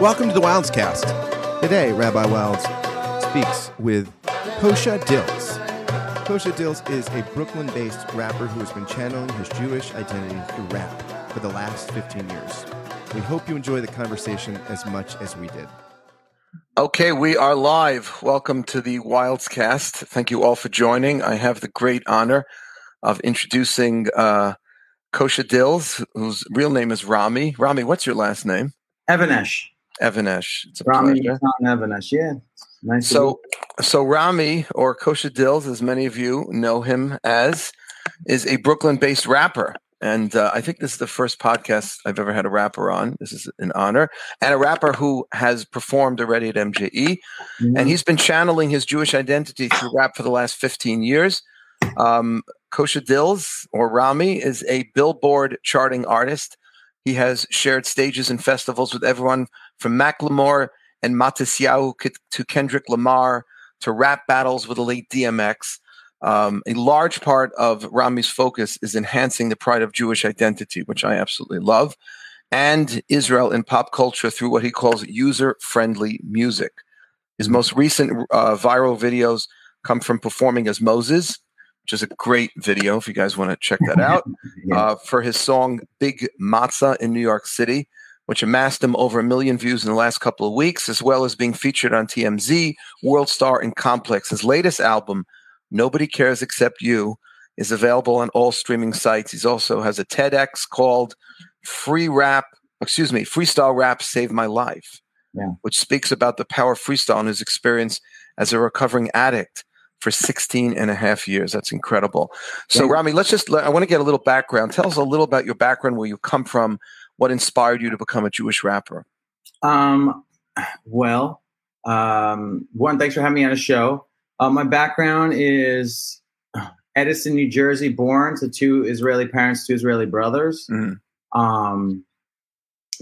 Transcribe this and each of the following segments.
Welcome to the Wildes Cast. Today, Rabbi Wildes speaks with Kosha Dillz. Kosha Dillz is a Brooklyn based rapper who has been channeling his Jewish identity through rap for the last 15 years. We hope you enjoy the conversation as much as we did. Okay, we are live. Welcome to the Wildes Cast. Thank you all for joining. I have the great honor of introducing uh, Kosha Dillz, whose real name is Rami. Rami, what's your last name? Even-Esh. Even-Esh. It's a Rami pleasure. Even-Esh. Yeah. Nice. So, so Rami or Kosha Dillz, as many of you know him as, is a Brooklyn-based rapper, and uh, I think this is the first podcast I've ever had a rapper on. This is an honor, and a rapper who has performed already at MJE, you. and he's been channeling his Jewish identity through rap for the last 15 years. Um, Kosha Dillz or Rami is a Billboard charting artist. He has shared stages and festivals with everyone from Macklemore and Matisyahu to Kendrick Lamar to rap battles with the late DMX. Um, a large part of Rami's focus is enhancing the pride of Jewish identity, which I absolutely love, and Israel in pop culture through what he calls user friendly music. His most recent uh, viral videos come from performing as Moses, which is a great video if you guys want to check that out Yeah. uh, for his song Big Matzah in New York City, which amassed him over a million views in the last couple of weeks, as well as being featured on TMZ, World Star, and Complex. His latest album, Nobody Cares Except You, is available on all streaming sites. He also has a TEDx called Free Rap, excuse me, Freestyle Rap Saved My Life, Yeah. which speaks about the power of freestyle and his experience as a recovering addict for 16 and a half years. That's incredible. So, Yeah. Rami, let's just, I want to get a little background. Tell us a little about your background, where you come from, what inspired you to become a Jewish rapper. Um, well, um, one, thanks for having me on a show. Uh, my background is Edison, New Jersey, born to two Israeli parents, two Israeli brothers. Mhm. Um,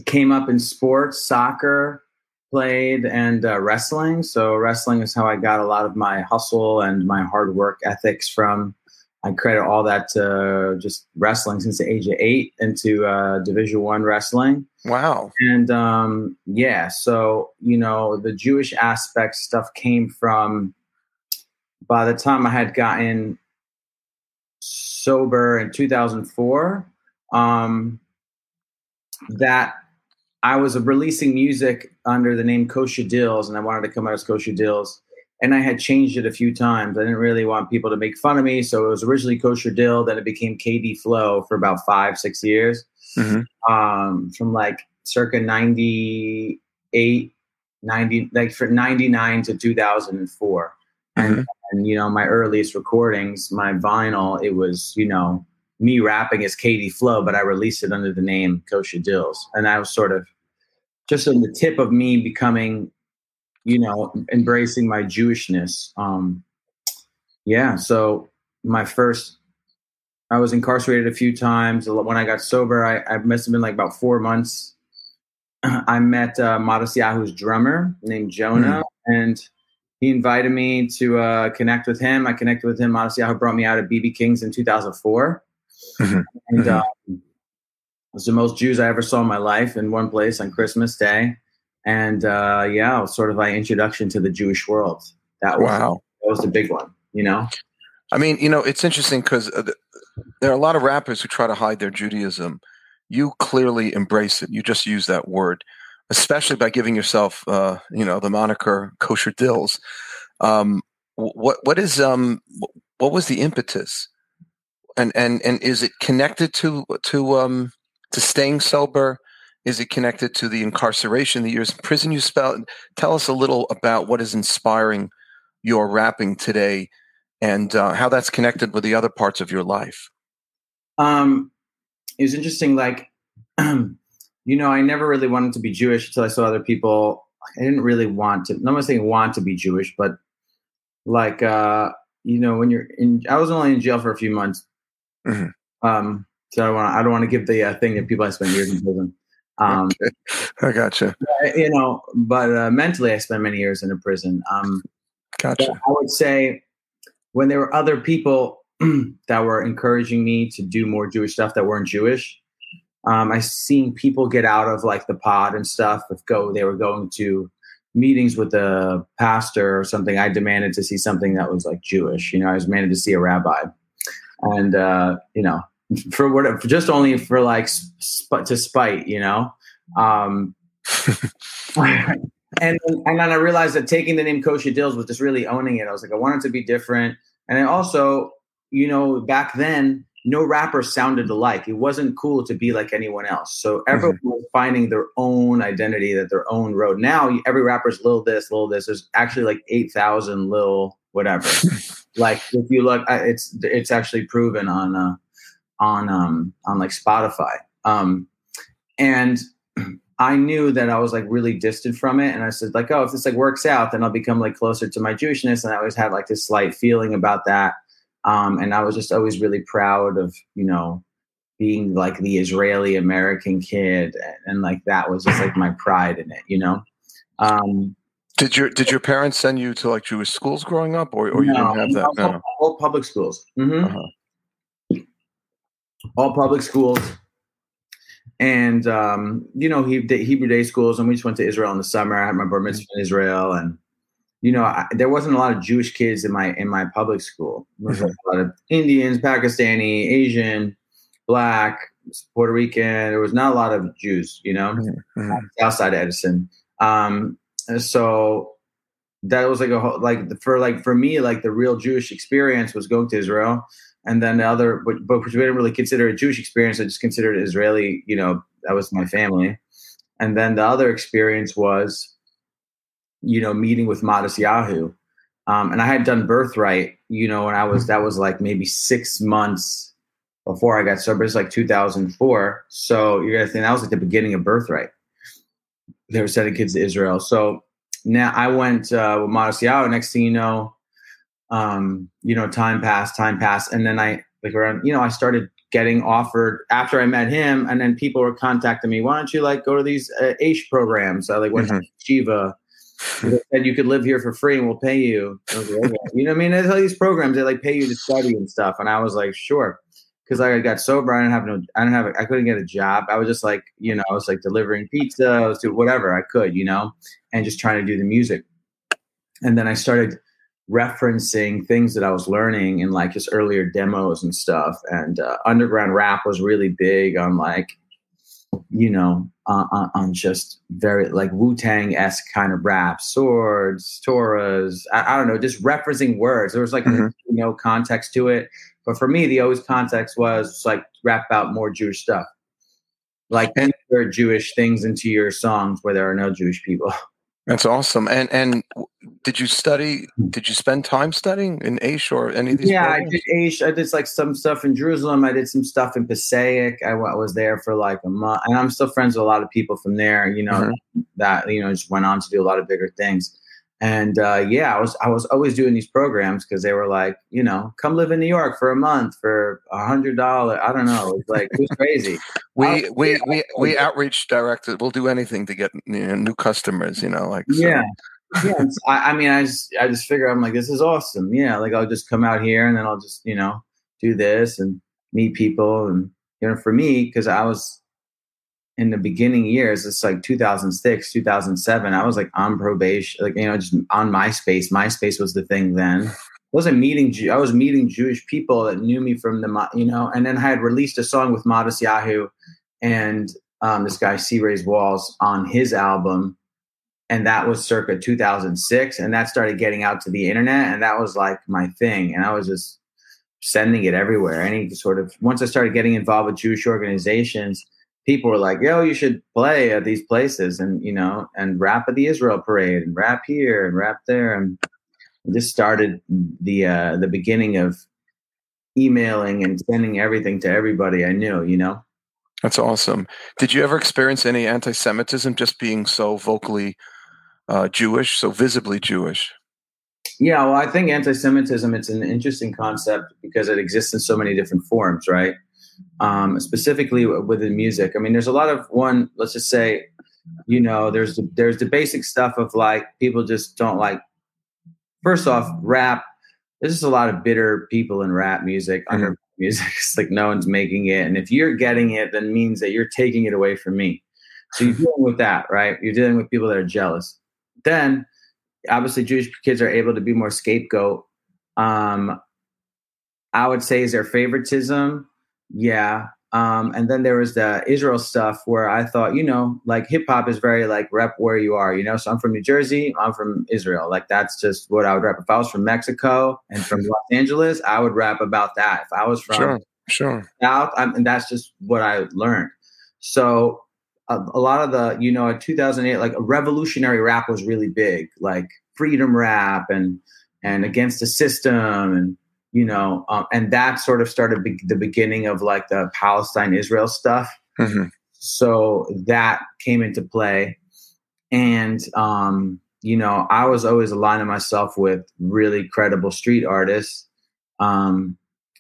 came up in sports, soccer, played, and uh, wrestling. So wrestling is how I got a lot of my hustle and my hard work ethics from. I credit all that to just wrestling since the age of eight into uh, Division One wrestling Wow. and um yeah so you know the jewish aspect stuff came from by the time i had gotten sober in 2004 um that i was releasing music under the name kosha dillz and i wanted to come out as kosha dillz and i had changed it a few times i didn't really want people to make fun of me so it was originally kosher dill then it became kd flow for about five six years Mhm. um, from like circa 98, 90, like for 99 to 2004. And, Mhm. and, you know, my earliest recordings, my vinyl, it was, you know, me rapping as KD Flow, but I released it under the name Kosha Dillz. And I was sort of just on the tip of me becoming, you know, embracing my Jewishness. Um, yeah. So my first I was incarcerated a few times. When I got sober, I, I must have been like about four months. I met uh, Matisyahu's drummer named Jonah, and he invited me to uh, connect with him. I connected with him. Modest Yahoo brought me out at BB King's in 2004. Mhm. And uh, it was the most Jews I ever saw in my life in one place on Christmas Day. And uh, yeah, sort of my introduction to the Jewish world. That was, Wow. that was the big one, you know? I mean, you know, it's interesting because uh, there are a lot of rappers who try to hide their Judaism. You clearly embrace it. You just use that word, especially by giving yourself, uh, you know, the moniker Kosha Dillz. Um, what what is um what was the impetus, and and and is it connected to to um to staying sober? Is it connected to the incarceration, the years in prison you spent? Tell us a little about what is inspiring your rapping today and uh, how that's connected with the other parts of your life. Um, it was interesting. Like, you know, I never really wanted to be Jewish until I saw other people. I didn't really want to. I'm not saying want to be Jewish, but like, uh, you know, when you're in, I was only in jail for a few months. Mhm. Um, so I don't want. I don't want to give the uh, thing that people I spent years in prison. Um, I gotcha. you know, but uh, mentally, I spent many years in a prison. Um, Gotcha. I would say when there were other people that were encouraging me to do more Jewish stuff that weren't Jewish, Um, I seen people get out of like the pod and stuff. If go, they were going to meetings with the pastor or something. I demanded to see something that was like Jewish. You know, I was demanded to see a rabbi, and uh, you know, for what, for just only for like sp- to spite. You know, um, and and then I realized that taking the name Kosha Dillz was just really owning it. I was like, I wanted to be different, and I also, you know, back then no rapper sounded alike. It wasn't cool to be like anyone else. So mm-hmm. everyone mm-hmm. was finding their own identity, that their own road. Now every rapper's little this, little this. There's actually like eight thousand little whatever. like if you look, it's it's actually proven on uh, on um on like Spotify. Um, and I knew that I was like really distant from it, and I said like, oh, if this like works out, then I'll become like closer to my Jewishness. And I always had like this slight feeling about that um, and I was just always really proud of, you know, being like the Israeli American kid. And, and, like that was just like my pride in it, you know? Um, did your did your parents send you to like Jewish schools growing up, or, or you didn't have that? No, all public schools. Mm-hmm. Uh-huh. All public schools, and um, you know he did Hebrew day schools, and we just went to Israel in the summer. I had my bar mitzvah in Israel, and you know, I, there wasn't a lot of Jewish kids in my in my public school. There was mm-hmm. a lot of Indians, Pakistani, Asian, Black, Puerto Rican. There was not a lot of Jews, you know, mm-hmm. outside of Edison. Um, so that was like a whole, like for like for me, like the real Jewish experience was going to Israel, and then the other, but, but we didn't really consider a Jewish experience. I just considered Israeli. You know, that was my family, and then the other experience was you know, meeting with Matisyahu. Um, and I had done Birthright, you know, and I was, that was like maybe six months before I got sober. It's like 2004. So you're to think that was like the beginning of Birthright. They were sending kids to Israel. So now I went uh, with Yahoo. Next thing you know, um, you know, time passed, time passed. And then I, like around, you know, I started getting offered after I met him, and then people were contacting me. Why don't you like go to these uh, Aish programs? I like went mm-hmm. to Shiva they said you could live here for free and we'll pay you. Like, okay. You know what I mean? There's all these programs they like pay you to study and stuff. And I was like, sure. Because like I got sober, I didn't have no, I didn't have, I couldn't get a job. I was just like, you know, I was like delivering pizza, I was doing whatever I could, you know, and just trying to do the music. And then I started referencing things that I was learning in like his earlier demos and stuff. And uh, underground rap was really big on like you know, on, on just very like Wu Tang esque kind of rap, swords, Torahs. I, I, don't know, just referencing words. There was like mm-hmm. no context to it, but for me, the always context was like rap about more Jewish stuff, like insert Jewish things into your songs where there are no Jewish people. That's awesome. And and did you study? Did you spend time studying in Aish or any of these? Yeah, programs? I did Aish. I did like some stuff in Jerusalem. I did some stuff in Passaic. I, I was there for like a month, and I'm still friends with a lot of people from there. You know mm-hmm. that you know just went on to do a lot of bigger things. And uh, yeah, I was I was always doing these programs because they were like, you know, come live in New York for a month for a hundred dollars. I don't know, it's like it was crazy. we we we we outreach directed. We'll do anything to get you know, new customers. You know, like so. yeah. yeah, I, I, mean, I just, I just figure I'm like, this is awesome. Yeah, like I'll just come out here and then I'll just, you know, do this and meet people and you know, for me, because I was in the beginning years, it's like 2006, 2007. I was like on probation, like you know, just on MySpace. MySpace was the thing then. I wasn't meeting. I was meeting Jewish people that knew me from the, you know. And then I had released a song with Matisyahu and um, this guy C-Rayz Walz on his album, and that was circa 2006. And that started getting out to the internet, and that was like my thing. And I was just sending it everywhere. Any sort of once I started getting involved with Jewish organizations people were like, "Yo, you should play at these places," and you know, and rap at the Israel parade, and rap here, and rap there, and this started the uh, the beginning of emailing and sending everything to everybody I knew. You know, that's awesome. Did you ever experience any anti-Semitism just being so vocally uh, Jewish, so visibly Jewish? Yeah, well, I think anti-Semitism it's an interesting concept because it exists in so many different forms, right? Um, specifically within music. I mean, there's a lot of one. Let's just say, you know, there's the, there's the basic stuff of like people just don't like. First off, rap. There's just a lot of bitter people in rap music, mm-hmm. under music. It's like no one's making it, and if you're getting it, then means that you're taking it away from me. So you're dealing with that, right? You're dealing with people that are jealous. Then, obviously, Jewish kids are able to be more scapegoat. Um, I would say is their favoritism, yeah. Um, and then there was the Israel stuff where I thought, you know, like hip hop is very like rep where you are, you know. So I'm from New Jersey, I'm from Israel. Like that's just what I would rap. If I was from Mexico and from Los Angeles, I would rap about that. If I was from Sure, sure. South, I'm, and that's just what I learned. So a, a lot of the, you know, in 2008, like a revolutionary rap was really big, like freedom rap and and against the system and you know, um, and that sort of started be- the beginning of like the Palestine Israel stuff. hmm So that came into play, and um, you know, I was always aligning myself with really credible street artists, um,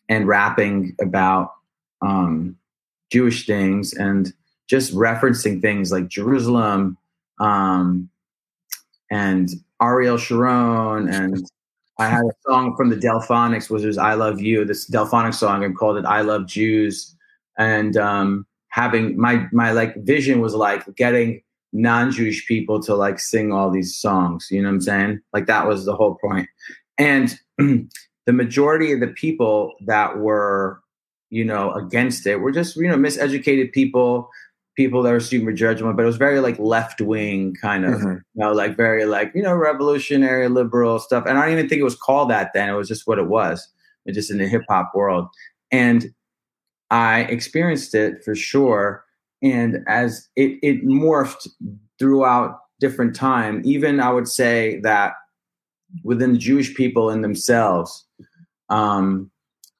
and rapping about um, Jewish things and just referencing things like Jerusalem, um, and Ariel Sharon and I had a song from the Delfonics, which was "I Love You." This Delfonics song, and called it "I Love Jews." And um, having my my like vision was like getting non-Jewish people to like sing all these songs. You know what I'm saying? Like that was the whole point. And the majority of the people that were, you know, against it were just you know miseducated people, people that were super judgmental. But it was very like left wing kind of Mhm. you know, like very like you know revolutionary liberal stuff. And I don't even think it was called that then. It was just what it was. It just in the hip hop world, and I experienced it for sure. And as it it morphed throughout different time, even I would say that within the Jewish people in themselves, um,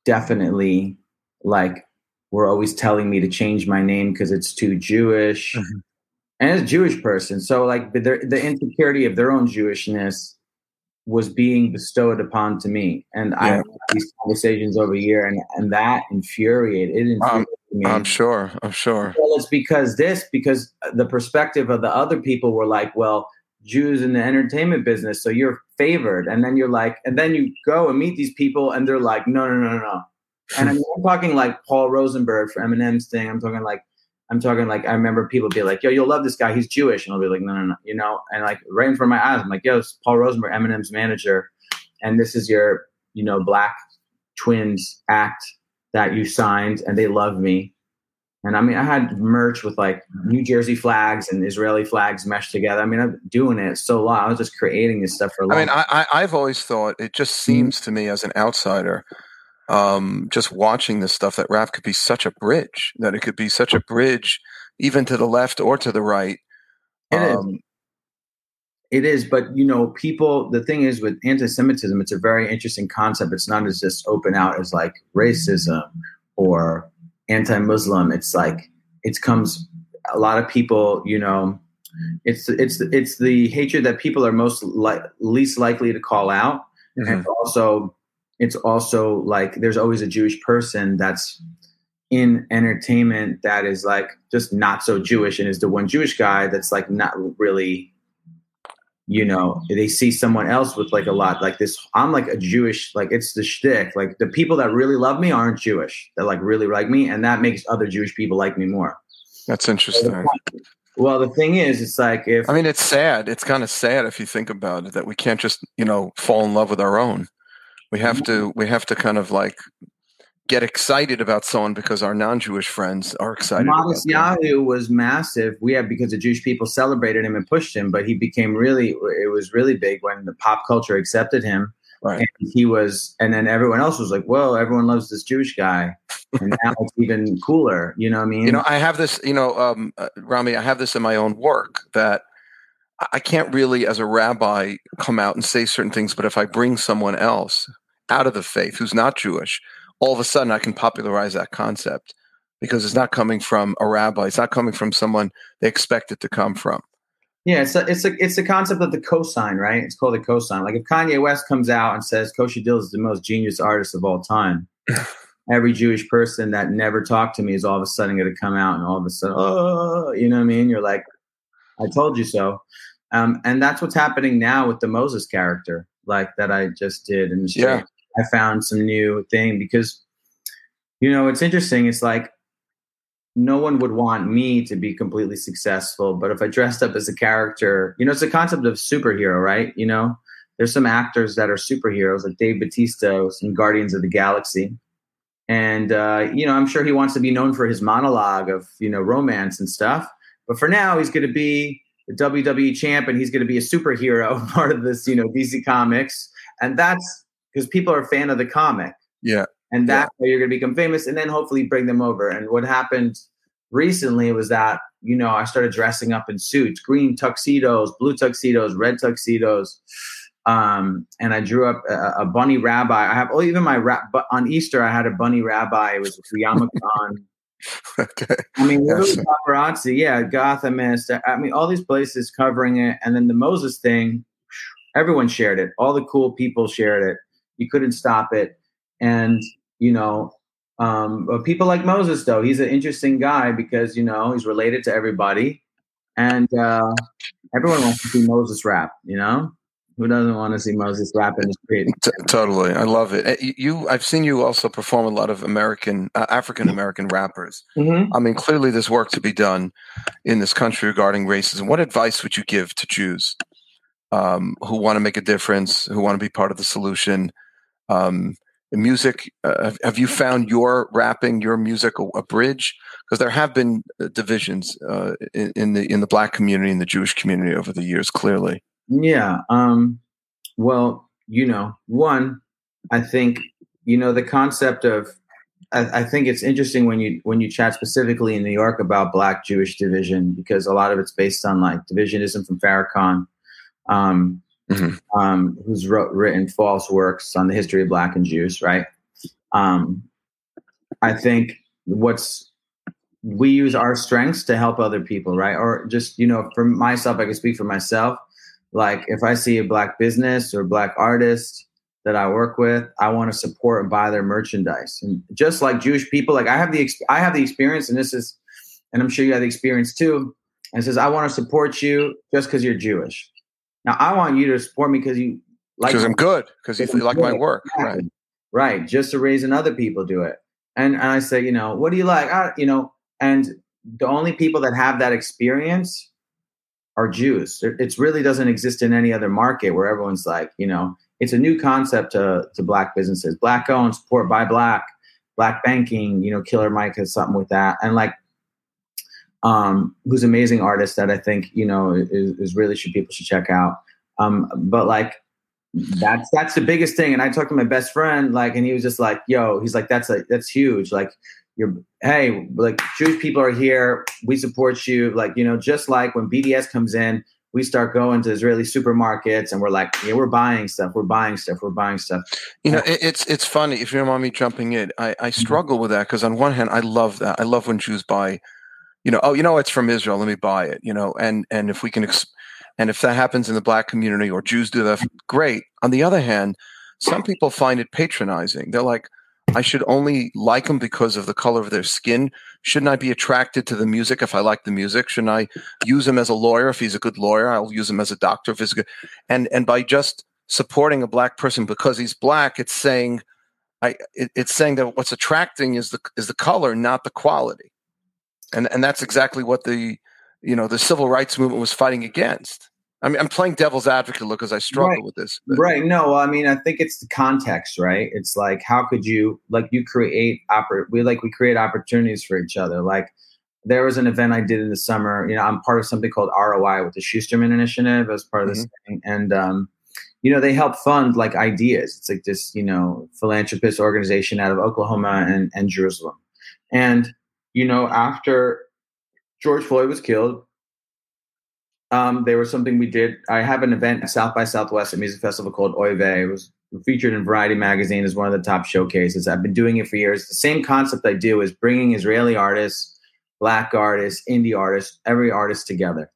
definitely like were always telling me to change my name because it's too Jewish Mhm. and as a Jewish person. So like the, the insecurity of their own Jewishness was being bestowed upon to me. And I Yeah. had these conversations over a year and, and that infuriated, it infuriated me. I'm sure. I'm sure. Well, it's because this, because the perspective of the other people were like, well, Jews in the entertainment business, so you're favored. And then you're like, and then you go and meet these people and they're like, no, no, no, no, no. And I mean, I'm talking like Paul Rosenberg for Eminem's thing. I'm talking like, I'm talking like, I remember people be like, yo, you'll love this guy. He's Jewish. And I'll be like, no, no, no, you know, and like right in front of my eyes, I'm like, yo, it's Paul Rosenberg, Eminem's manager. And this is your, you know, black twins act that you signed and they love me. And I mean, I had merch with like New Jersey flags and Israeli flags meshed together. I mean, I'm doing it so long. I was just creating this stuff for I mean, I, I, I've always thought it just Mm-hmm. seems to me as an outsider, um, just watching this stuff, that rap could be such a bridge, that it could be such a bridge, even to the left or to the right. It is. Um, It is, but you know, people. The thing is with anti-Semitism, it's a very interesting concept. It's not as just open out as like racism or anti-Muslim. It's like it comes. A lot of people, you know, it's it's it's the hatred that people are most like least likely to call out, mhm. and also it's also like there's always a Jewish person that's in entertainment that is like just not so Jewish and is the one Jewish guy that's like not really you know, they see someone else with like a lot like this. I'm like a Jewish, like it's the shtick. Like the people that really love me aren't Jewish. That like really like me, and that makes other Jewish people like me more. That's interesting. Well, the thing is, it's like if I mean, it's sad. It's kind of sad if you think about it that we can't just, you know, fall in love with our own. We have to. We have to kind of like get excited about someone because our non-Jewish friends are excited. Modest. Yahoo was massive. We had because the Jewish people celebrated him and pushed him, but he became really it was really big when the pop culture accepted him. Right. And he was and then everyone else was like, Whoa, everyone loves this Jewish guy. And now it's even cooler. You know what I mean? You know, I have this. You know, um, uh, Rami, I have this in my own work that I can't really, as a rabbi, come out and say certain things. But if I bring someone else out of the faith who's not Jewish, all of a sudden I can popularize that concept because it's not coming from a rabbi. It's not coming from someone they expect it to come from. Yeah, it's a, it's a, it's the concept of the co-sign, right? It's called the co-sign. Like if Kanye West comes out and says Kosher Dill is the most genius artist of all time, every Jewish person that never talked to me is all of a sudden going to come out and all of a sudden, oh, you know what I mean? You're like, I told you so. Um, and that's what's happening now with the Moses character, like that I just did in the. Yeah. I found some new thing because you know, it's interesting. It's like no one would want me to be completely successful, but if I dressed up as a character, you know, it's a concept of superhero, right? You know, there's some actors that are superheroes, like Dave Batista in Guardians of the Galaxy. And uh, you know, I'm sure he wants to be known for his monologue of you know romance and stuff. But for now, he's going to be the WWE champ, and he's going to be a superhero part of this, you know, DC Comics, and that's because people are a fan of the comic. Yeah, and that's yeah. how you're going to become famous, and then hopefully bring them over. And what happened recently was that you know I started dressing up in suits, green tuxedos, blue tuxedos, red tuxedos um, and I drew up a, a, bunny rabbi. I have oh, even my rap, but on Easter I had a bunny rabbi. It was a Yamakan. okay. I mean, yes. paparazzi, yeah, Gothamist. I mean, all these places covering it, and then the Moses thing. Everyone shared it. All the cool people shared it. You couldn't stop it, and you know, um, people like Moses though. He's an interesting guy because you know he's related to everybody, and uh, everyone wants to see Moses rap. You know. Who doesn't want to see Moses rap in the street? T- totally, I love it. Eh, you, I've seen you also perform a lot of American, uh, African American rappers. Mm-hmm. I mean, clearly, there's work to be done in this country regarding racism. What advice would you give to Jews um, who want to make a difference, who want to be part of the solution? Um, music, uh, have you found your rapping, your music, a, a bridge? Because there have been uh, divisions uh, in, in the in the Black community, in the Jewish community over the years. Clearly. Yeah. Um, well, you know, one, I think, you know, the concept of I, I, think it's interesting when you when you chat specifically in New York about Black Jewish division because a lot of it's based on like divisionism from Farrakhan, um, mm-hmm. um, who's wrote, written false works on the history of Black and Jews, right? Um, I think what's we use our strengths to help other people, right? Or just you know, for myself, I can speak for myself like if I see a black business or black artist that I work with, I want to support and buy their merchandise. And just like Jewish people, like I have the I have the experience, and this is, and I'm sure you have the experience too. And says I want to support you just because you're Jewish. Now I want you to support me because you like because I'm good because you like my work, right? Right. Just to reason other people do it. And, and I say, you know, what do you like? I, you know, and the only people that have that experience are Jews. It really doesn't exist in any other market where everyone's like, you know, it's a new concept to, to black businesses, black owned, support by black, black banking. You know, Killer Mike has something with that, and like, um, who's amazing artist that I think you know is, is really should people should check out. Um, but like, that's that's the biggest thing. And I talked to my best friend, like, and he was just like, "Yo," he's like, "That's a that's huge." Like, you're hey like jewish people are here. We support you. Like you know just like when bds comes in we start going to israeli supermarkets and we're like yeah we're buying stuff. We're buying stuff. We're buying stuff. You know it's it's funny. If you don't mind me jumping in i, I struggle with that because on one hand i love that. I love when jews buy you know oh you know it's from israel let me buy it you know and and if we can ex- and if that happens in the black community or jews do that great on the other hand some people find it patronizing they're like I should only like them because of the color of their skin? Shouldn't I be attracted to the music if I like the music? Shouldn't I use him as a lawyer if he's a good lawyer? I'll use him as a doctor if he's good. And and by just supporting a black person because he's black, it's saying, I it, it's saying that what's attracting is the is the color, not the quality. And and that's exactly what the you know the civil rights movement was fighting against. I mean, I'm playing devil's advocate, look, because I struggle right. with this. But. Right. No, I mean, I think it's the context, right? It's like, how could you, like, you create, oppor- we like, we create opportunities for each other. Like, there was an event I did in the summer. You know, I'm part of something called ROI with the Schusterman Initiative as part of this mm-hmm. thing. And, um, you know, they help fund like ideas. It's like this, you know, philanthropist organization out of Oklahoma and, and Jerusalem. And, you know, after George Floyd was killed, um, there was something we did. I have an event at South by Southwest, a music festival called Oy. It was featured in Variety magazine as one of the top showcases. I've been doing it for years. The same concept I do is bringing Israeli artists, black artists, indie artists, every artist together.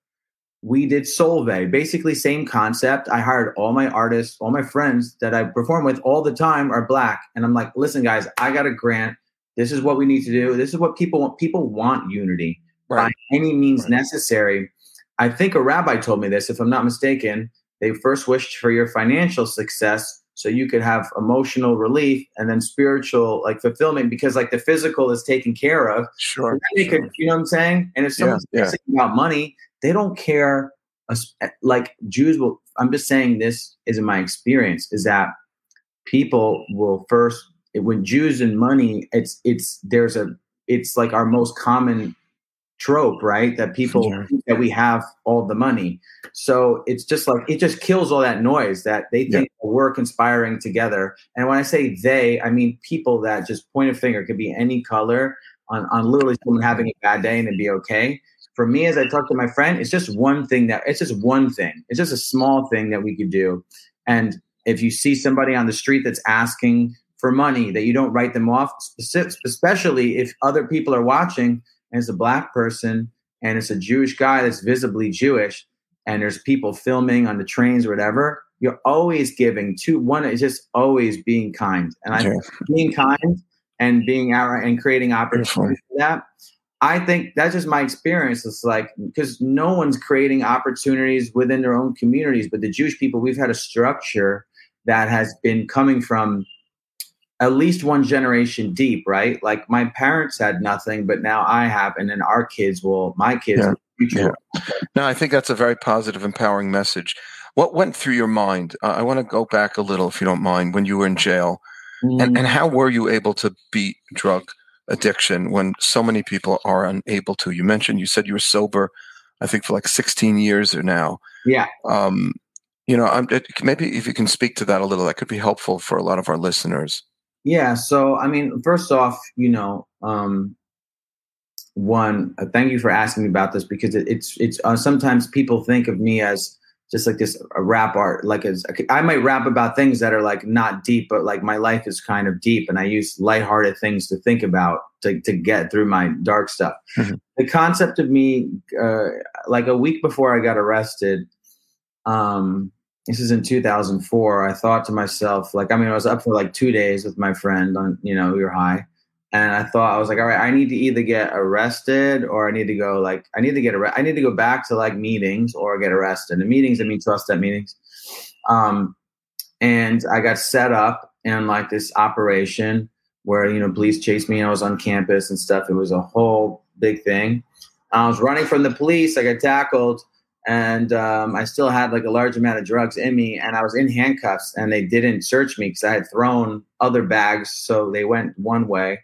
We did Solvay, basically same concept. I hired all my artists, all my friends that I perform with all the time are black, and I'm like, listen, guys, I got a grant. This is what we need to do. This is what people want. People want unity right. by any means right. necessary I think a rabbi told me this, if I'm not mistaken. They first wished for your financial success so you could have emotional relief and then spiritual like fulfillment because like the physical is taken care of. Sure. sure. Could, you know what I'm saying? And if someone's yeah, yeah. about money, they don't care. Eh, like Jews will. I'm just saying this is in my experience is that people will first when Jews and money. It's it's there's a it's like our most common trope, right? That people sure. that we have all the money. So it's just like it just kills all that noise that they think yeah. we're conspiring together. And when I say they, I mean people that just point a finger could be any color on, on literally someone having a bad day and it'd be okay. For me, as I talk to my friend, it's just one thing that it's just one thing. It's just a small thing that we could do. And if you see somebody on the street that's asking for money, that you don't write them off, especially if other people are watching and it's a black person and it's a Jewish guy that's visibly Jewish and there's people filming on the trains or whatever, you're always giving to one is just always being kind. And I think being kind and being out and creating opportunities for that. I think that's just my experience. It's like because no one's creating opportunities within their own communities, but the Jewish people, we've had a structure that has been coming from at least one generation deep, right? Like my parents had nothing, but now I have, and then our kids will, my kids, yeah. Yeah. No, I think that's a very positive, empowering message. What went through your mind? Uh, I want to go back a little, if you don't mind, when you were in jail, mm-hmm. and, and how were you able to beat drug addiction when so many people are unable to? You mentioned you said you were sober, I think for like 16 years or now. Yeah. Um, you know, I'm, maybe if you can speak to that a little, that could be helpful for a lot of our listeners. Yeah. So, I mean, first off, you know, um, one, uh, thank you for asking me about this because it, it's it's uh, sometimes people think of me as just like this a rap art, like as I might rap about things that are like not deep, but like my life is kind of deep, and I use lighthearted things to think about to to get through my dark stuff. Mm-hmm. The concept of me, uh, like a week before I got arrested, um, this is in 2004 i thought to myself like i mean i was up for like two days with my friend on you know we were high. And i thought i was like all right i need to either get arrested or i need to go like i need to get arrested i need to go back to like meetings or get arrested. And meetings i mean trust that meetings. Um and i got set up in like this operation where you know police chased me and i was on campus and stuff. It was a whole big thing. I was running from the police. I got tackled and um, I still had like a large amount of drugs in me, and I was in handcuffs, and they didn't search me because I had thrown other bags, so they went one way,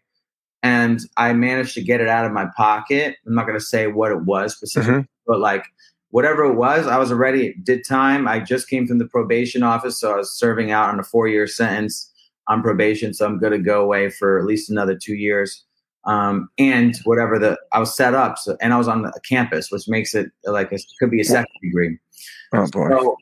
and I managed to get it out of my pocket. I'm not going to say what it was specifically, mm-hmm. but like whatever it was, I was already did time. I just came from the probation office, so I was serving out on a four year sentence on probation, so I'm going to go away for at least another two years um, and whatever the I was set up, so, and I was on a campus, which makes it like it could be a second degree. Oh boy! So,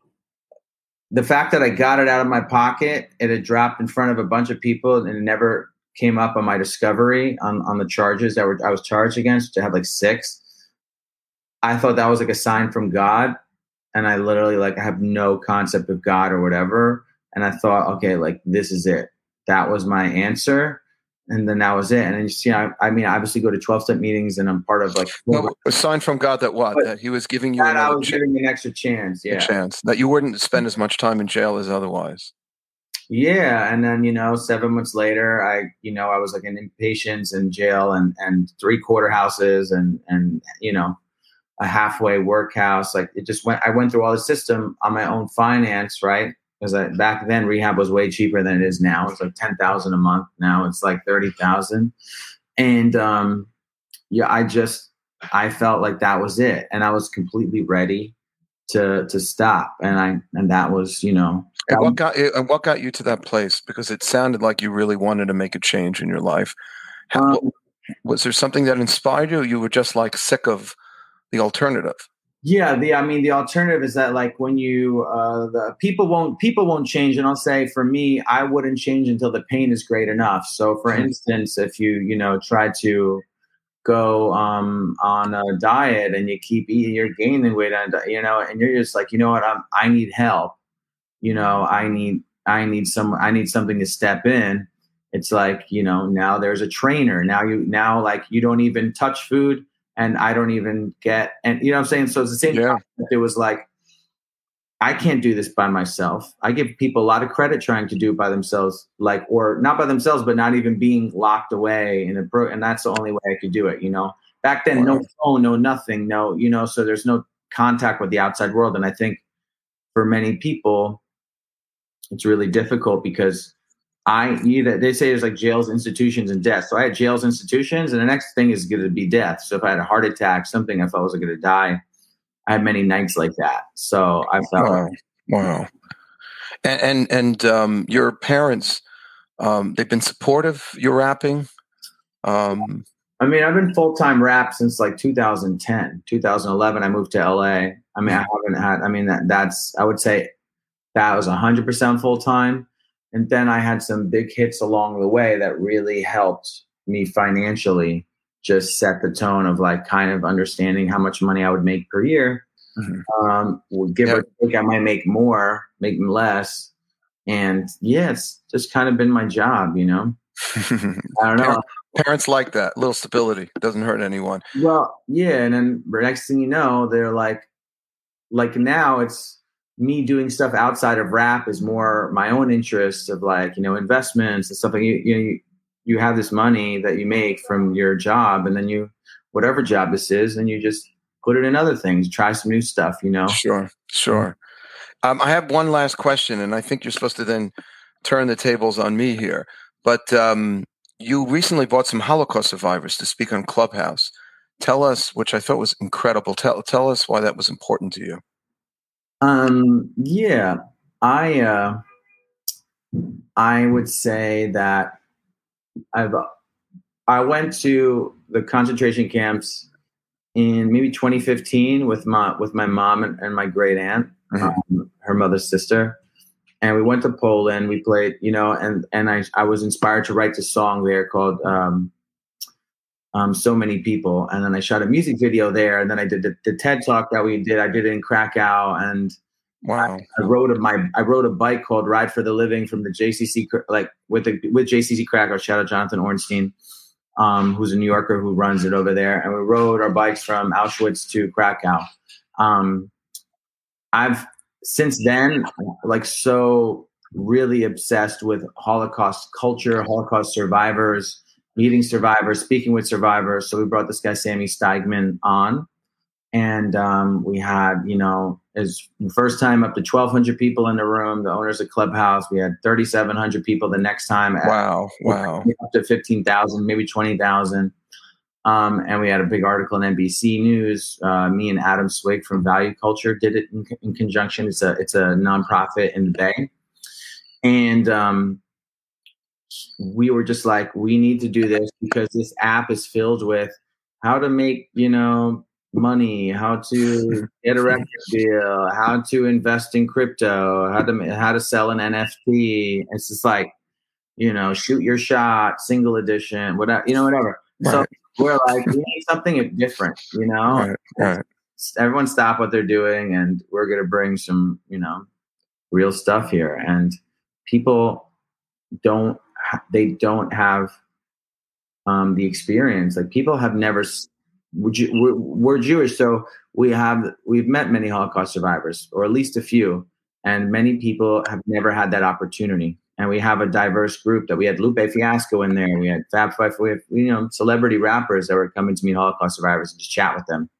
the fact that I got it out of my pocket, it had dropped in front of a bunch of people, and it never came up on my discovery on on the charges that were I was charged against. To have like six, I thought that was like a sign from God, and I literally like I have no concept of God or whatever, and I thought, okay, like this is it. That was my answer and then that was it. And you see, I, I mean, I obviously go to twelve step meetings, and I'm part of like well, a sign from God that what that He was giving you I was giving an extra chance, yeah, chance that you wouldn't spend as much time in jail as otherwise. Yeah, and then you know, seven months later, I you know I was like an inpatient in jail and and three quarter houses and and you know a halfway workhouse. Like it just went. I went through all the system on my own finance, right? Because back then rehab was way cheaper than it is now. It's like ten thousand a month. Now it's like thirty thousand, and um, yeah, I just I felt like that was it, and I was completely ready to to stop, and I and that was you know. And what got you, and what got you to that place? Because it sounded like you really wanted to make a change in your life. How, um, was there something that inspired you? You were just like sick of the alternative. Yeah, the I mean the alternative is that like when you uh the people won't people won't change and I'll say for me I wouldn't change until the pain is great enough. So for mm-hmm. instance, if you you know try to go um on a diet and you keep eating you're gaining weight and you know and you're just like you know what I'm I need help. You know, I need I need some I need something to step in. It's like, you know, now there's a trainer. Now you now like you don't even touch food and I don't even get and you know what I'm saying. So it's the same. Yeah. It was like I can't do this by myself. I give people a lot of credit trying to do it by themselves, like or not by themselves, but not even being locked away in a pro. And that's the only way I could do it. You know, back then, no phone, no nothing, no, you know, so there's no contact with the outside world. And I think for many people, it's really difficult because I that they say there's like jails, institutions, and death. So I had jails, institutions, and the next thing is going to be death. So if I had a heart attack, something I felt was going to die, I had many nights like that. So I felt wow, wow. And and, and um, your parents, um, they've been supportive. Your rapping. Um, I mean, I've been full time rap since like 2010, 2011. I moved to LA. I mean, I haven't had. I mean, that that's I would say that was 100 percent full time. And then I had some big hits along the way that really helped me financially just set the tone of like kind of understanding how much money I would make per year. Mm-hmm. Um, give yep. or take, I might make more, make less. And yeah, it's just kind of been my job, you know? I don't know. Parents like that little stability doesn't hurt anyone. Well, yeah. And then the next thing you know, they're like, like now it's, me doing stuff outside of rap is more my own interests of like you know investments and stuff like you you know, you, you have this money that you make from your job and then you whatever job this is and you just put it in other things try some new stuff you know? Sure sure. Um, i have one last question and i think you're supposed to then turn the tables on me here but um, you recently brought some holocaust survivors to speak on clubhouse. Tell us which i thought was incredible tell, tell us why that was important to you um, yeah, I uh, I would say that I've I went to the concentration camps in maybe 2015 with my with my mom and, and my great aunt, mm-hmm. um, her mother's sister, and we went to Poland. We played, you know, and and I I was inspired to write this song there called um, um, so many people. And then I shot a music video there. And then I did the, the TED talk that we did. I did it in Krakow. And wow, I, I rode a, my I rode a bike called Ride for the Living from the JCC like with the with JCC Krakow. Shout out Jonathan Ornstein, um, who's a New Yorker who runs it over there. And we rode our bikes from Auschwitz to Krakow. Um, I've since then like so really obsessed with Holocaust culture, Holocaust survivors meeting survivors, speaking with survivors. So we brought this guy Sami Steigmann on, and um, we had you know his first time up to 1,200 people in the room. The owners of Clubhouse. We had 3,700 people the next time. Wow, wow, up to 15,000, maybe 20,000. Um, and we had a big article in NBC News. Uh, me and Adam Swig from Value Culture did it in, in, conjunction. It's a it's a nonprofit in the Bay, and um, we were just like, we need to do this because this app is filled with how to make, you know, money, how to get a record deal, how to invest in crypto, how to how to sell an NFT. It's just like, you know, shoot your shot, single edition, whatever, you know, whatever. Right. So we're like, we need something different, you know. Right. Right. Everyone stop what they're doing, and we're gonna bring some, you know, real stuff here. And people don't they don't have um, the experience. Like people have never. We're, we're Jewish, so we have we've met many Holocaust survivors, or at least a few, and many people have never had that opportunity. And we have a diverse group that we had Lupe Fiasco in there, we had Fab Five, we have you know celebrity rappers that were coming to meet Holocaust survivors and just chat with them.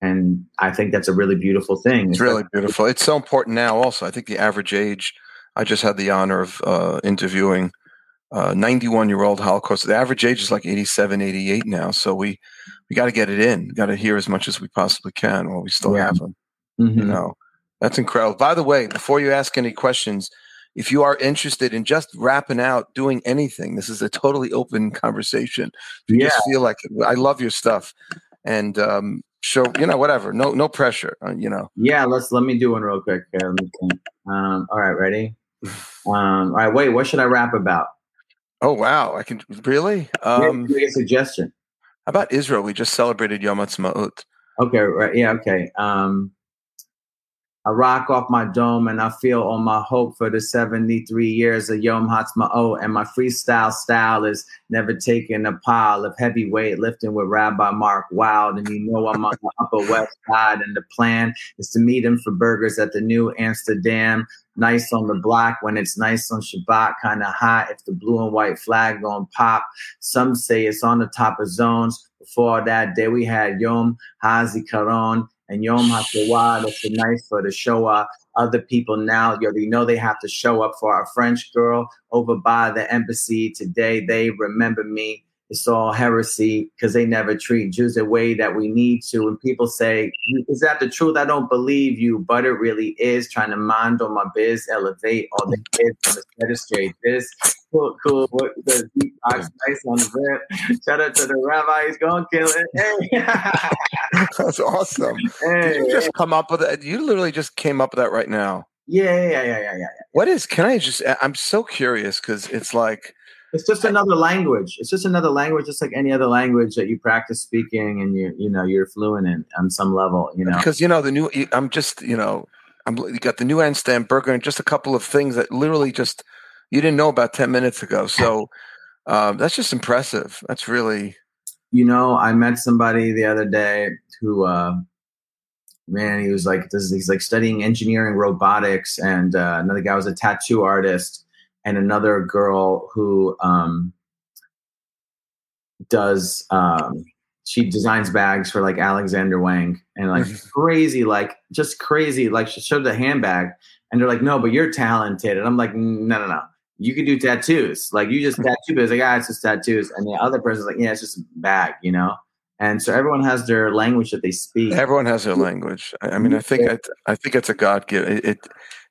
And I think that's a really beautiful thing. It's, really beautiful. It's so important now. Also, I think the average age. I just had the honor of uh, interviewing 91 year old Holocaust. The average age is like 87, 88 now. So we, we got to get it in. Got to hear as much as we possibly can while we still yeah. have them. Mm-hmm. You know, that's incredible. By the way, before you ask any questions, if you are interested in just rapping out, doing anything, this is a totally open conversation. If you yeah. just feel like it, I love your stuff, and um, show you know whatever, no no pressure, uh, you know. Yeah, let's let me do one real quick. Um, all right, ready? Um, all right, wait. What should I rap about? Oh wow! I can really. Um, Make a suggestion. How about Israel? We just celebrated Yom Ha'atzmaut. Okay. Right. Yeah. Okay. Um, I rock off my dome and I feel all my hope for the 73 years of Yom Ha'atzmaut. And my freestyle style is never taking a pile of heavy weight lifting with Rabbi Mark Wild. And you know I'm on the Upper West Side. And the plan is to meet him for burgers at the new Amsterdam. Nice on the block when it's nice on Shabbat, kind of hot if the blue and white flag going pop. Some say it's on the top of zones. Before that day, we had Yom HaZikaron and Yom HaTorah. That's a nice for the show up. Other people now, you know, they have to show up for our French girl over by the embassy today. They remember me it's all heresy because they never treat Jews the way that we need to. And people say, Is that the truth? I don't believe you, but it really is. Trying to mind on my biz, elevate all the kids on the straight. This cool, cool. What the deep box nice on the rip. Shout out to the rabbi. He's going to kill it. Hey. That's awesome. Hey, Did you just come up with it? You literally just came up with that right now. Yeah, yeah, yeah, yeah, yeah. yeah. What is, can I just, I'm so curious because it's like, it's just another language. It's just another language, just like any other language that you practice speaking and you you know you're fluent in on some level. You know, because you know the new. I'm just you know I'm you got the new Amsterdam burger and just a couple of things that literally just you didn't know about ten minutes ago. So um, that's just impressive. That's really. You know, I met somebody the other day who. Uh, man, he was like, this, he's like studying engineering robotics, and uh, another guy was a tattoo artist, and another girl who um, does um, she designs bags for like Alexander Wang and like mm-hmm. crazy, like just crazy. Like she showed the handbag, and they're like, "No, but you're talented," and I'm like, "No, no, no." You can do tattoos. Like you just tattoo, but it's like, ah, it's just tattoos. And the other person's like, yeah, it's just a bag, you know? And so everyone has their language that they speak. Everyone has their language. I, mean, I think I, I think it's a God given. It, it,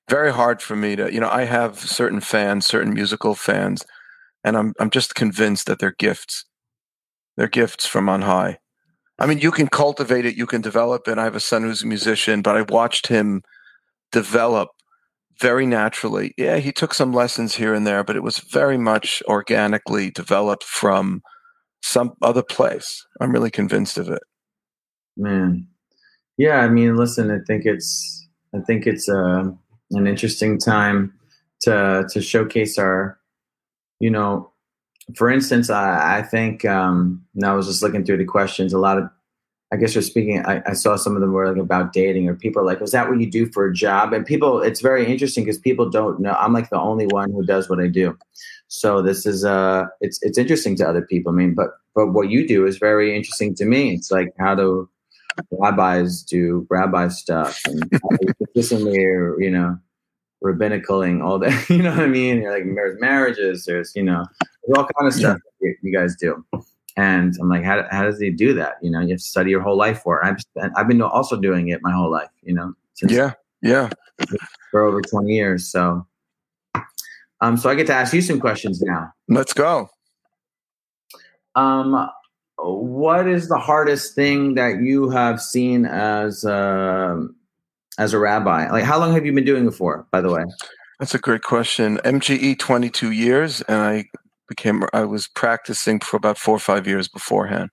very hard for me to, you know, I have certain fans, certain musical fans, and I'm I'm just convinced that they're gifts. They're gifts from on high. I mean, you can cultivate it, you can develop it. I have a son who's a musician, but I watched him develop very naturally. Yeah, he took some lessons here and there, but it was very much organically developed from some other place. I'm really convinced of it. Man. Yeah, I mean, listen, I think it's I think it's uh an interesting time to to showcase our, you know, for instance, I, I think um, I was just looking through the questions. A lot of, I guess, you're speaking. I, I saw some of them were like about dating, or people like, "Was that what you do for a job?" And people, it's very interesting because people don't know. I'm like the only one who does what I do, so this is uh, it's it's interesting to other people. I mean, but but what you do is very interesting to me. It's like how do rabbis do rabbi stuff and consistently, you know, rabbinicaling all that. You know what I mean? You're like there's marriages, there's you know, there's all kind of stuff yeah. you, you, guys do. And I'm like, how, how does he do that? You know, you have to study your whole life for it. I've I've been also doing it my whole life. You know, yeah, yeah, for over 20 years. So, um, so I get to ask you some questions now. Let's go. Um, what is the hardest thing that you have seen as uh, as a rabbi? Like, how long have you been doing it for? By the way, that's a great question. MJE twenty two years, and I became I was practicing for about four or five years beforehand.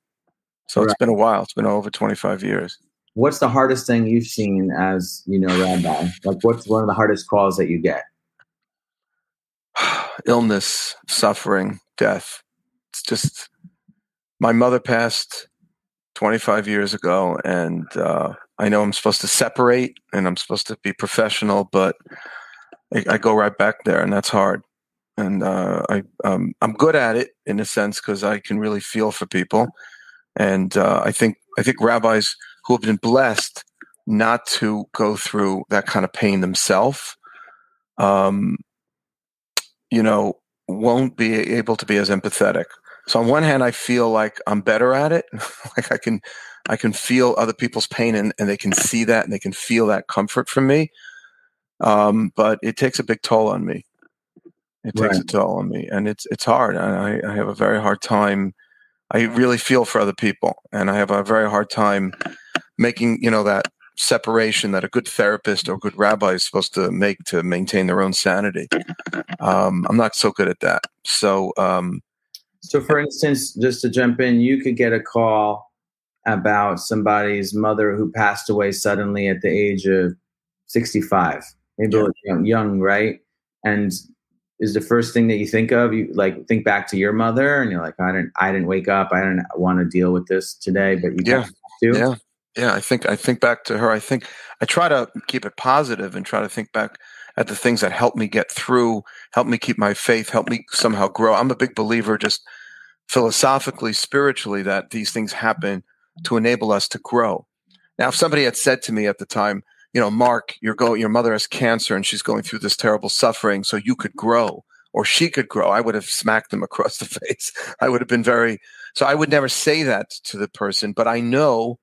So right. it's been a while. It's been over twenty five years. What's the hardest thing you've seen as you know rabbi? Like, what's one of the hardest calls that you get? Illness, suffering, death. It's just my mother passed 25 years ago, and uh, I know I'm supposed to separate and I'm supposed to be professional, but I, I go right back there, and that's hard. And uh, I um, I'm good at it in a sense because I can really feel for people, and uh, I think I think rabbis who have been blessed not to go through that kind of pain themselves, um, you know, won't be able to be as empathetic so on one hand, I feel like I'm better at it. like I can, I can feel other people's pain and, and they can see that and they can feel that comfort from me. Um, but it takes a big toll on me. It takes right. a toll on me and it's, it's hard. I, I have a very hard time. I really feel for other people and I have a very hard time making, you know, that separation that a good therapist or good rabbi is supposed to make to maintain their own sanity. Um, I'm not so good at that. So, um, so, for instance, just to jump in, you could get a call about somebody's mother who passed away suddenly at the age of 65, maybe Yeah. young, young, right? And is the first thing that you think of you like think back to your mother and you're like I didn't I didn't wake up I didn't want to deal with this today but you Yeah. do Yeah. Yeah, I think I think back to her. I think I try to keep it positive and try to think back at the things that helped me get through, help me keep my faith, help me somehow grow. I'm a big believer just philosophically, spiritually that these things happen to enable us to grow. Now, if somebody had said to me at the time, you know, Mark, you're going your mother has cancer and she's going through this terrible suffering so you could grow or she could grow, I would have smacked them across the face. I would have been very so I would never say that to the person, but I know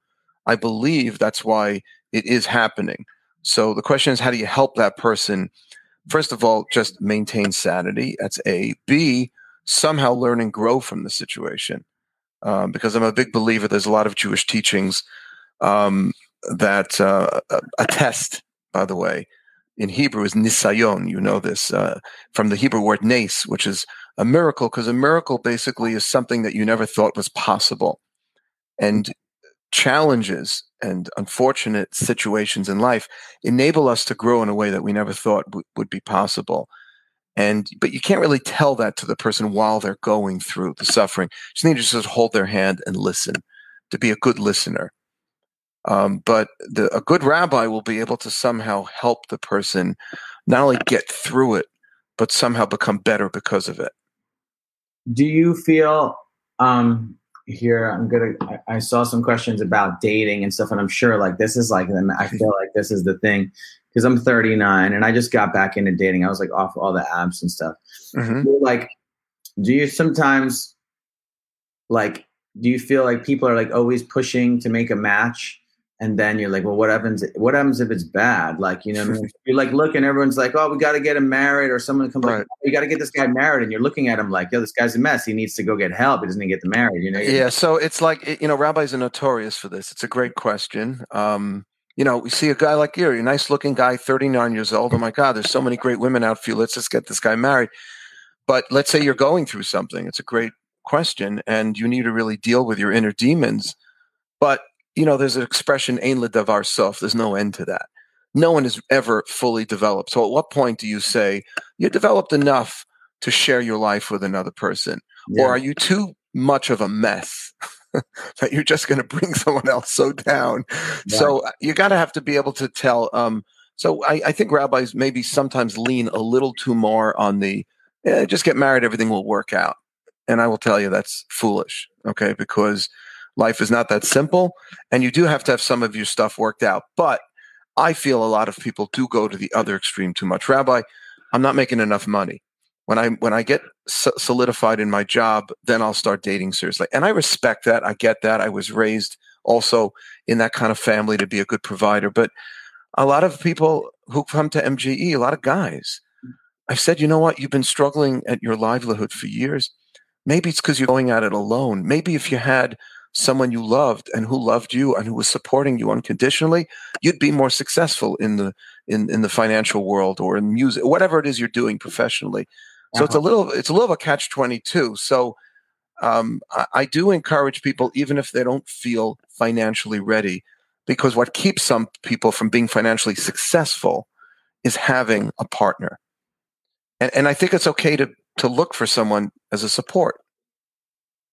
I believe that's why it is happening. So the question is, how do you help that person? First of all, just maintain sanity. That's A. B. Somehow learn and grow from the situation. Um, because I'm a big believer. There's a lot of Jewish teachings um, that uh, attest, by the way, in Hebrew is nisayon. You know this uh, from the Hebrew word nes, which is a miracle, because a miracle basically is something that you never thought was possible. And challenges and unfortunate situations in life enable us to grow in a way that we never thought w- would be possible. And but you can't really tell that to the person while they're going through the suffering. You just need to just hold their hand and listen to be a good listener. Um, but the, a good rabbi will be able to somehow help the person not only get through it but somehow become better because of it. Do you feel um here i'm gonna I, I saw some questions about dating and stuff and i'm sure like this is like the i feel like this is the thing. Because i'm 39 and i just got back into dating. I was like off all the apps and stuff. Mhm. You're like do you sometimes like do you feel like people are like always pushing to make a match and then you're like well what happens what happens if it's bad like you know what I mean? you're like looking everyone's like oh we got to get him married or someone comes like "Oh, you got to get this guy married and you're looking at him like yo this guy's a mess he needs to go get help he doesn't get the married you know Yeah, so it's like you know, rabbis are notorious for this. It's a great question. Um, you know, we see a guy like you, you're a nice looking guy, 39 years old. Oh my God, there's so many great women out for you. Let's just get this guy married. But let's say you're going through something. It's a great question, and you need to really deal with your inner demons. But you know, there's an expression, "Ein ledavar sof." There's no end to that. No one is ever fully developed. So, at what point do you say you're developed enough to share your life with another person? Yeah. or are you too much of a mess that you're just going to bring someone else so down so uh, you got to have to be able to tell um, so I, I think rabbis maybe sometimes lean a little too more on the eh, just get married everything will work out and i will tell you that's foolish okay because life is not that simple and you do have to have some of your stuff worked out but i feel a lot of people do go to the other extreme too much rabbi i'm not making enough money when I when I get so- solidified in my job, then I'll start dating seriously. And I respect that. I get that. I was raised also in that kind of family to be a good provider. But a lot of people who come to MJE, a lot of guys, I've said, you know what? You've been struggling at your livelihood for years. Maybe it's because you're going at it alone. Maybe if you had someone you loved and who loved you and who was supporting you unconditionally, you'd be more successful in the in, in the financial world or in music, whatever it is you're doing professionally. So it's a little it's a little of a catch twenty two. So um, I, I do encourage people, even if they don't feel financially ready, because what keeps some people from being financially successful is having a partner. And, and I think it's okay to to look for someone as a support.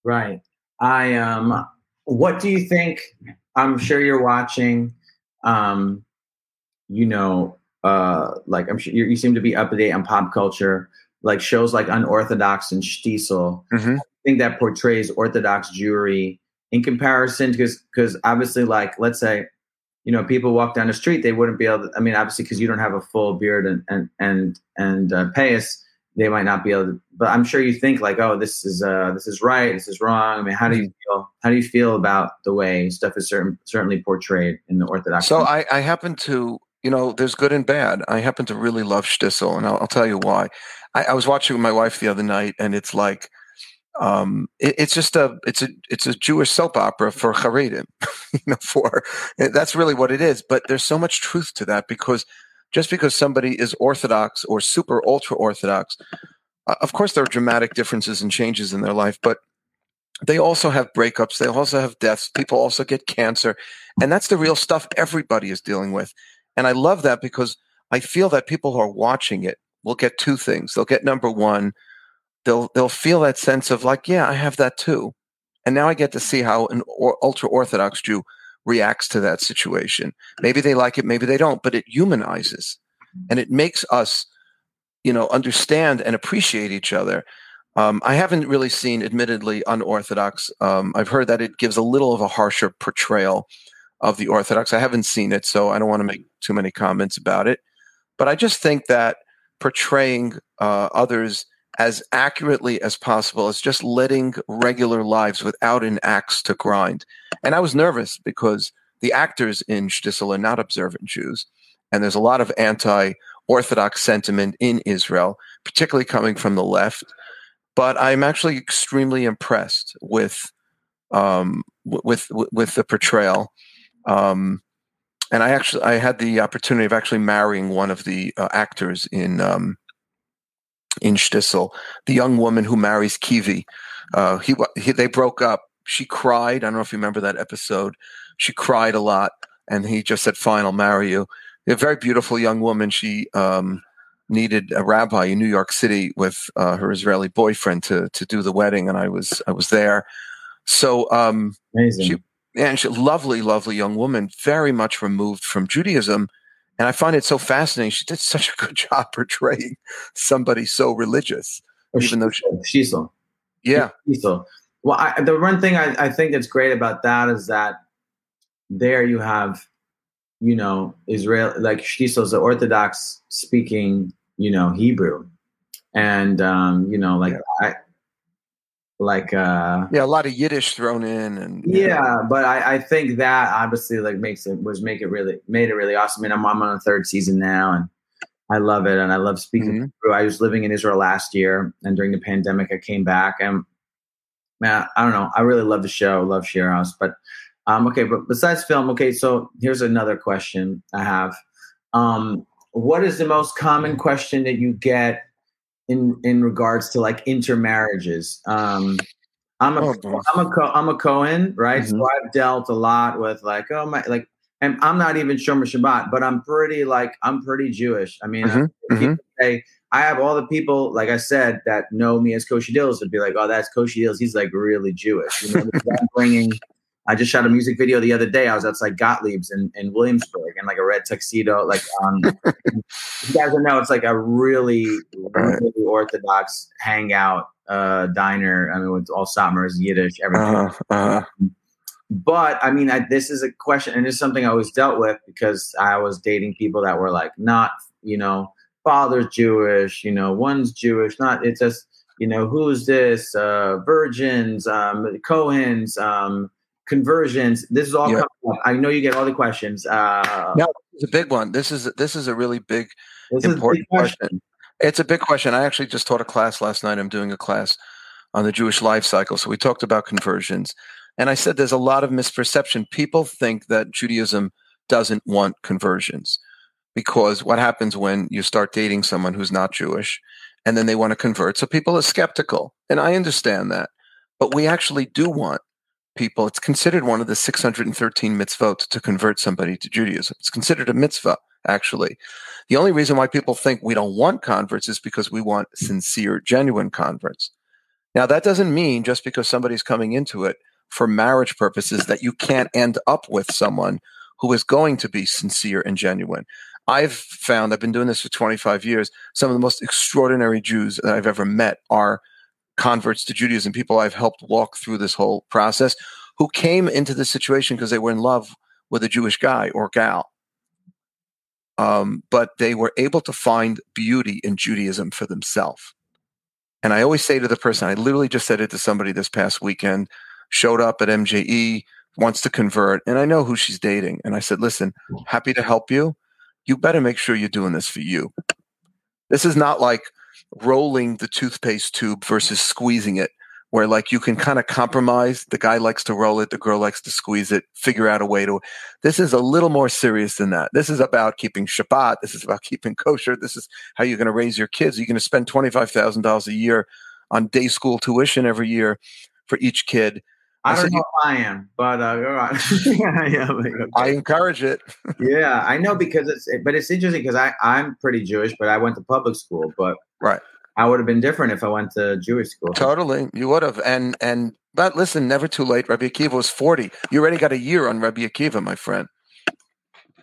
Right. I um what do you think I'm sure you're watching um you know uh like I'm sure you, you seem to be up to date on pop culture like shows like Unorthodox and Shtisel. Mhm. I think that portrays Orthodox Jewry in comparison because because obviously like let's say you know people walk down the street they wouldn't be able to I mean obviously because you don't have a full beard and and and and uh, payas they might not be able to but i'm sure you think like oh this is uh this is right this is wrong i mean how do you feel how do you feel about the way stuff is certain, certainly portrayed in the orthodox So I, I happen to, you know, there's good and bad. I happen to really love Shtisel, and I'll, I'll tell you why. I, I was watching with my wife the other night, and it's like, um, it, it's just a, it's a, it's a Jewish soap opera for Haredim, you know, for that's really what it is. But there's so much truth to that because just because somebody is Orthodox or super ultra Orthodox, uh, of course there are dramatic differences and changes in their life, but they also have breakups. They also have deaths. People also get cancer. And that's the real stuff everybody is dealing with. And I love that because I feel that people who are watching it will get two things. They'll get number one, they'll they'll feel that sense of like, yeah, I have that too. And now I get to see how an ultra orthodox Jew reacts to that situation. Maybe they like it, maybe they don't, but it humanizes and it makes us, you know, understand and appreciate each other. Um, I haven't really seen, admittedly, unorthodox. Um, I've heard that it gives a little of a harsher portrayal of the Orthodox. I haven't seen it, so I don't want to make too many comments about it. But I just think that portraying uh, others as accurately as possible is just letting regular lives without an axe to grind. And I was nervous because the actors in Shtisel are not observant Jews, and there's a lot of anti-Orthodox sentiment in Israel, particularly coming from the left but I'm actually extremely impressed with um, with with the portrayal. Um, and I actually I had the opportunity of actually marrying one of the uh, actors in um, in Shtisel, the young woman who marries Kivi. Uh, he, he they broke up. She cried. I don't know if you remember that episode. She cried a lot, and he just said, "Fine, I'll marry you." A very beautiful young woman. She um, needed a rabbi in New York City with uh, her Israeli boyfriend to to do the wedding, and I was I was there. So um, amazing. She, and she, lovely, lovely young woman, very much removed from Judaism. And I find it so fascinating. She did such a good job portraying somebody so religious, or even though she, she's so. Yeah. She's so. Well, I, the one thing I, I think that's great about that is that there you have you know, Israel, like Shtisel the Orthodox speaking, you know, Hebrew. And, um, you know, like, yeah. I, like, uh, yeah, a lot of Yiddish thrown in and, yeah, know. but I, I think that obviously like makes it, was make it really, made it really awesome. I mean, I'm, I'm on the third season now and I love it. And I love speaking mm-hmm. Hebrew. I was living in Israel last year and during the pandemic, I came back and, man, I don't know. I really love the show, love Share House, but um, okay, but besides film, okay, so here's another question I have. Um, what is the most common question that you get in in regards to like intermarriages? Um, I'm a oh, I'm a I'm a Cohen, right? Mm-hmm. So I've dealt a lot with like oh my like, and I'm not even Shomer Shabbat, but I'm pretty like I'm pretty Jewish. I mean, mm-hmm. mm-hmm. say I have all the people, like I said, that know me as Kosha Dillz would be like, oh, that's Kosha Dillz. He's like really Jewish. You know, bringing I just shot a music video the other day. I was outside Gottlieb's in, in Williamsburg in like a red tuxedo. Like, um, you guys know, it's like a really, really orthodox hangout uh, diner. I mean, with all Satmars, Yiddish, everything. Uh-huh, uh-huh. But I mean, I, this is a question, and it's something I always dealt with because I was dating people that were like not, you know, father's Jewish, you know, one's Jewish. Not it's just, you know, who's this? Uh, virgins, um, Cohens, um, conversions. This is all yeah. coming up. I know you get all the questions. Uh, no, it's a big one. This is this is a really big, important big question. question. It's a big question. I actually just taught a class last night. I'm doing a class on the Jewish life cycle. So we talked about conversions, and I said there's a lot of misperception. People think that Judaism doesn't want conversions because what happens when you start dating someone who's not Jewish and then they want to convert? So people are skeptical, and I understand that. But we actually do want people, it's considered one of the 613 mitzvot to convert somebody to Judaism. It's considered a mitzvah, actually. The only reason why people think we don't want converts is because we want sincere, genuine converts. Now, that doesn't mean just because somebody's coming into it for marriage purposes that you can't end up with someone who is going to be sincere and genuine. I've found, I've been doing this for 25 years, some of the most extraordinary Jews that I've ever met are converts to Judaism, people I've helped walk through this whole process, who came into this situation because they were in love with a Jewish guy or gal. Um, but they were able to find beauty in Judaism for themselves. And I always say to the person, I literally just said it to somebody this past weekend, showed up at MJE, wants to convert, and I know who she's dating. And I said, listen, happy to help you. You better make sure you're doing this for you. This is not like, rolling the toothpaste tube versus squeezing it where like you can kind of compromise. The guy likes to roll it the girl likes to squeeze it figure out a way to this is a little more serious than that. This is about keeping shabbat. This is about keeping kosher. This is how you're going to raise your kids. You're going to spend $25000 a year on day school tuition every year for each kid I, I don't know if I am, but uh, yeah, like, okay. I encourage it. yeah, I know because it's, but it's interesting because I I'm pretty Jewish, but I went to public school, but Right. I would have been different if I went to Jewish school. Totally, you would have. And and but listen, never too late. Rabbi Akiva was forty. You already got a year on Rabbi Akiva, my friend.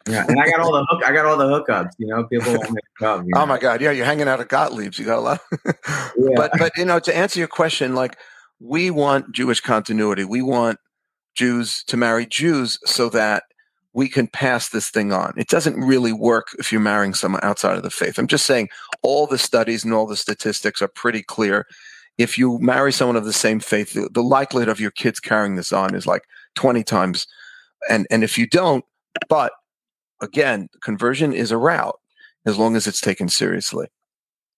Yeah, and I got all the hook. I got all the hookups. You know, people want me to come. you Oh my God, yeah, you're hanging out at Gottlieb's. You got a lot. Yeah. But but you know, to answer your question, like we want Jewish continuity. We want Jews to marry Jews so that we can pass this thing on. It doesn't really work if you're marrying someone outside of the faith. I'm just saying all the studies and all the statistics are pretty clear. If you marry someone of the same faith, the, likelihood of your kids carrying this on is like 20 times. And and if you don't, but again, conversion is a route as long as it's taken seriously.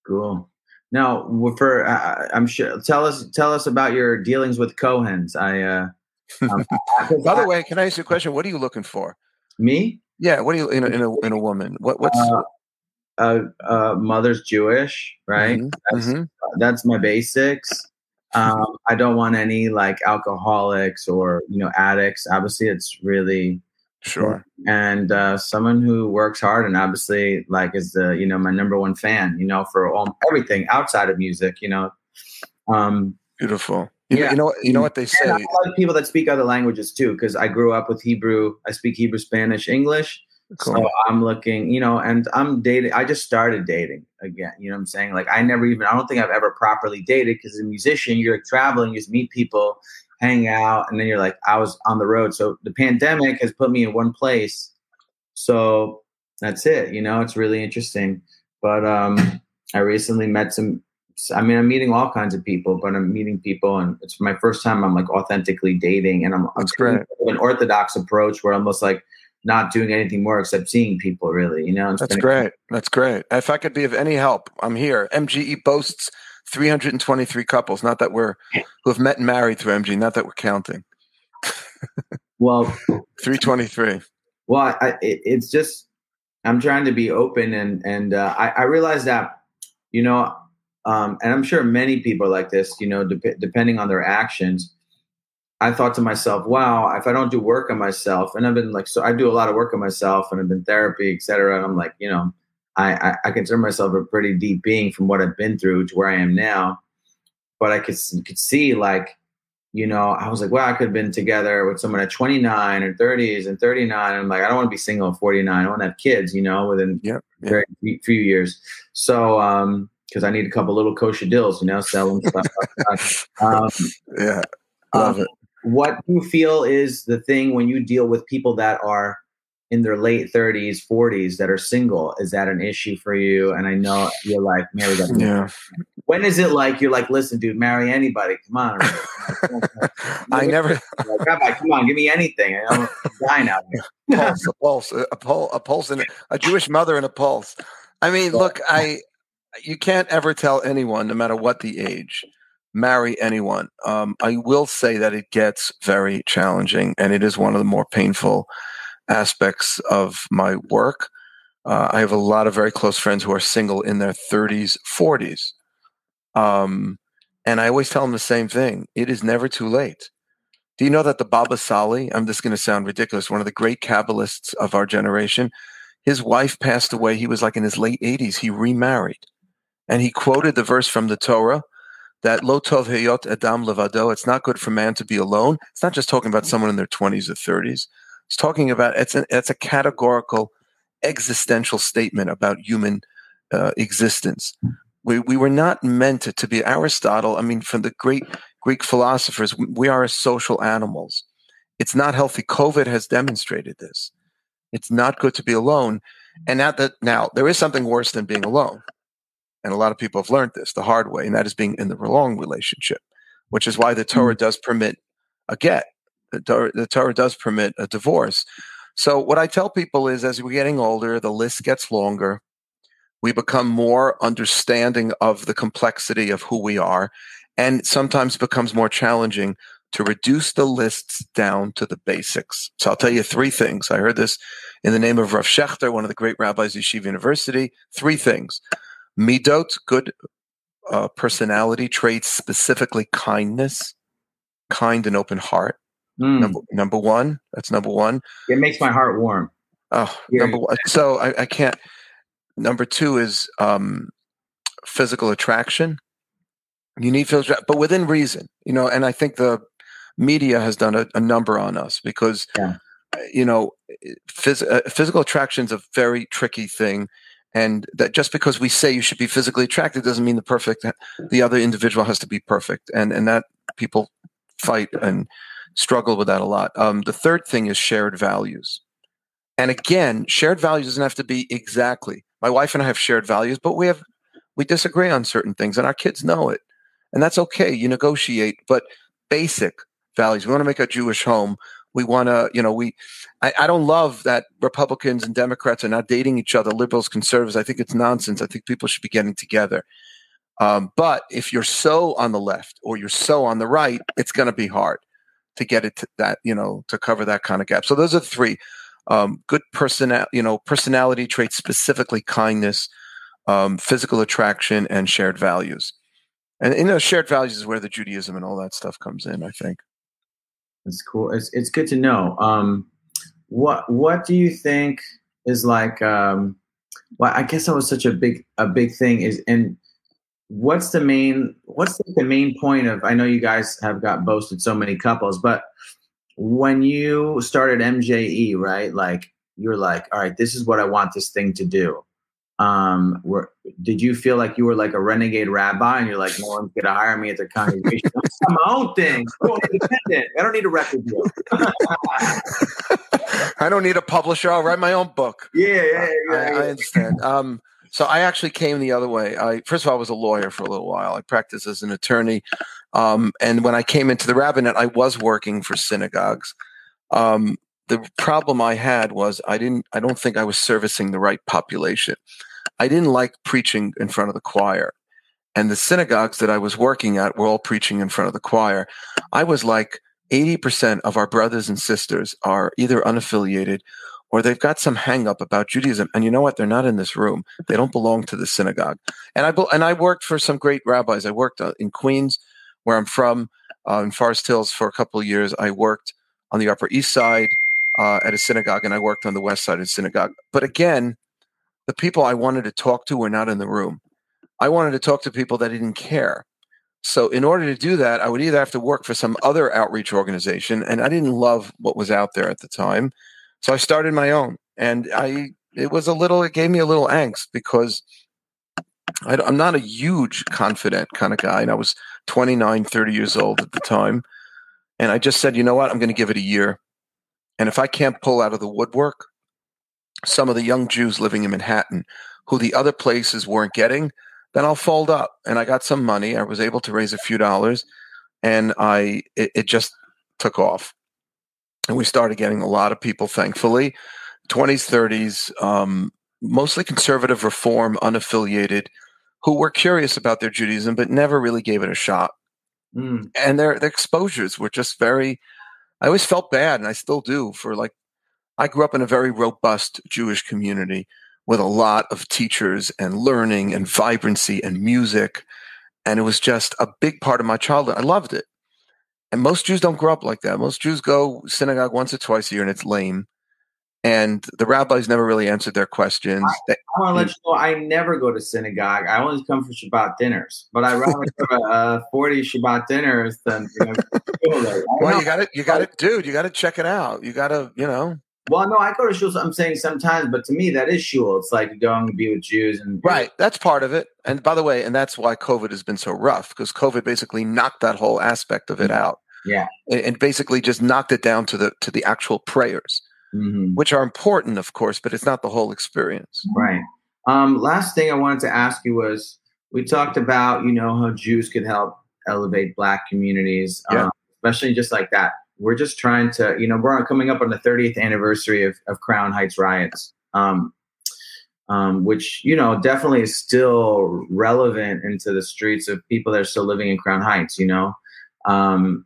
Cool. Now, for uh, I'm sure, tell us tell us about your dealings with Cohen's. I. uh um, By the way, can I ask you a question? What are you looking for? me, Yeah, what are you in a in a, in a woman? What what's uh, uh, uh, mother's Jewish, right? Mhm, That's, mhm. that's my basics. Um, I don't want any like alcoholics or you know addicts. Obviously, it's really Sure. and uh, someone who works hard and obviously like is the you know my number one fan. You know for all everything outside of music. You know. Um, Beautiful. You, know, Yeah. you know what you know what they And say. I like people that speak other languages too, because I grew up with Hebrew. I speak Hebrew, Spanish, English. Cool. So I'm looking, you know, and I'm dating. I just started dating again. You know what I'm saying? Like I never even. I don't think I've ever properly dated because as a musician, you're traveling, you just meet people, hang out, and then you're like, I was on the road. So the pandemic has put me in one place. So that's it. You know, it's really interesting. But um, I recently met some. I mean, I'm meeting all kinds of people, but I'm meeting people, and it's my first time I'm like authentically dating, and I'm, I'm great. an orthodox approach where I'm almost like not doing anything more except seeing people. Really, you know. That's great. That's great. If I could be of any help, I'm here. MJE boasts 323 couples. Not that we're who have met and married through MG. Not that we're counting. Well, 323. well, I, it, it's just I'm trying to be open, and and uh, I, I realize that you know, um, and I'm sure many people like this. You know, dep- depending on their actions. I thought to myself, wow, if I don't do work on myself, and I've been like, so I do a lot of work on myself, and I've been therapy, et cetera. And I'm like, you know, I, I, I consider myself a pretty deep being from what I've been through to where I am now. But I could could see like, you know, I was like, well, I could have been together with someone at 29 or 30s and 39. And I'm like, I don't want to be single at 49. I want to have kids, you know, within Yep, yep. very few- years. So, um, because I need a couple little kosher deals, you know, selling stuff. um, Yeah. Love um, it. What do you feel is the thing when you deal with people that are in their late 30s 40s that are single is that an issue for you? And i know you're like marry that Yeah. when is it like you're like listen dude marry anybody. Come on I never like, Rabbi, come on give me anything i'm dying out here. Pulse, a pulse, a pulse, a pulse, and a Jewish mother and a pulse. I mean, look, I you can't ever tell anyone, no matter what the age, marry anyone. Um, I will say that it gets very challenging, and it is one of the more painful aspects of my work. Uh, I have a lot of very close friends who are single in their 30s, 40s. Um, and I always tell them the same thing it is never too late. Do you know that the Baba Sali, I'm just going to sound ridiculous, one of the great Kabbalists of our generation, his wife passed away. He was like in his late 80s. He remarried. And he quoted the verse from the Torah that Lo Tov Heyot Adam Levado, it's not good for man to be alone. It's not just talking about someone in their 20s or 30s. It's talking about, it's, an, it's a categorical existential statement about human uh, existence. We, we were not meant to, to be Aristotle. I mean, from the great Greek philosophers, we are social animals. It's not healthy. COVID has demonstrated this. It's not good to be alone. And now that now there is something worse than being alone. And a lot of people have learned this the hard way, and that is being in the wrong relationship, which is why the Torah mm. does permit a get. The Torah, the Torah does permit a divorce. So what I tell people is as we're getting older, the list gets longer. We become more understanding of the complexity of who we are and sometimes becomes more challenging to reduce the lists down to the basics. So I'll tell you three things. I heard this in the name of Rav Schechter, one of the great rabbis at Yeshiva University. Three things. Midot, good uh, personality traits, specifically kindness. kind and open heart. Mm. Number number one. That's number one. It makes my heart warm. Oh, Yeah. number one. So I, I can't. Number two is um, physical attraction. You need physical, but within reason, you know. And I think the media has done a, a number on us because, Yeah. you know, phys- uh, physical attraction is a very tricky thing, and that just because we say you should be physically attracted doesn't mean the perfect, the other individual has to be perfect, and and that people fight and struggle with that a lot. Um, the third thing is shared values. And again, shared values doesn't have to be exactly. My wife and I have shared values, but we have we disagree on certain things, and our kids know it, and that's okay. You negotiate, but basic values. We want to make a Jewish home. We want to, you know, we. I, I don't love that Republicans and Democrats are not dating each other, liberals, conservatives. I think it's nonsense. I think people should be getting together. Um, but if you're so on the left or you're so on the right, it's going to be hard to get it to that, you know, to cover that kind of gap. So those are three um, good personal, you know, personality traits, specifically kindness, um, physical attraction, and shared values. And you know, shared values is where the Judaism and all that stuff comes in. I think. It's cool. It's it's good to know. Um, what what do you think is like? Um, well, I guess that was such a big a big thing. Is and what's the main what's the main point of? I know you guys have got boasted so many couples, but when you started MJE, right? Like you're like, all right, this is what I want this thing to do. Um, were, did you feel like you were like a renegade rabbi and you're like, no one's gonna hire me at their congregation? I'm my own thing. I'm independent. I don't need a record deal. I don't need a publisher. I'll write my own book. yeah, yeah, yeah. I, yeah. I understand. Um, so I actually came the other way. I first of all, I was a lawyer for a little while. I practiced as an attorney, um, and when I came into the rabbinate, I was working for synagogues. Um, the problem I had was I didn't. I don't think I was servicing the right population. I didn't like preaching in front of the choir, and the synagogues that I was working at were all preaching in front of the choir. I was like. 80% of our brothers and sisters are either unaffiliated or they've got some hang up about Judaism. And you know what? They're not in this room. They don't belong to the synagogue. And I and I worked for some great rabbis. I worked uh, in Queens, where I'm from, uh, in Forest Hills for a couple of years. I worked on the Upper East Side uh, at a synagogue, and I worked on the West Side of the synagogue. But again, the people I wanted to talk to were not in the room. I wanted to talk to people that didn't care. So in order to do that, I would either have to work for some other outreach organization, and I didn't love what was out there at the time. So I started my own, and I it was a little it gave me a little angst because I, am not a huge confident kind of guy, and I was 29, 30 years old at the time, and I just said, you know what, I'm going to give it a year, and if I can't pull out of the woodwork, some of the young Jews living in Manhattan, who the other places weren't getting, then I'll fold up. And I got some money. I was able to raise a few dollars, and I it, it just took off and we started getting a lot of people thankfully 20s 30s um, mostly conservative reform unaffiliated who were curious about their judaism but never really gave it a shot Mm, and their, their exposures were just very i always felt bad and i still do for like i grew up in a very robust jewish community with a lot of teachers and learning and vibrancy and music and it was just a big part of my childhood i loved it and most Jews don't grow up like that. Most Jews go synagogue once or twice a year, and it's lame. And the rabbis never really answered their questions. They, I want to let you know I never go to synagogue. I only come for Shabbat dinners, but I rather go to uh, 40 Shabbat dinners than you know. I well, know. you got it. you got to, dude, you got to check it out. You got to, you know, Well, no, I go to shul. I'm saying sometimes, but to me, that is shul. It's like going to be with Jews and right. That's part of it. And by the way, and that's why COVID has been so rough because COVID basically knocked that whole aspect of it out. Yeah. And, and basically just knocked it down to the to the actual prayers, Mhm. which are important, of course, but it's not the whole experience. Right. Um, last thing I wanted to ask you was we talked about you know how Jews could help elevate Black communities, Yeah. um, especially just like that. We're just trying to you know we're coming up on the 30th anniversary of, of Crown Heights riots, um, um, which you know definitely is still relevant into the streets of people that are still living in Crown Heights. You know. Um,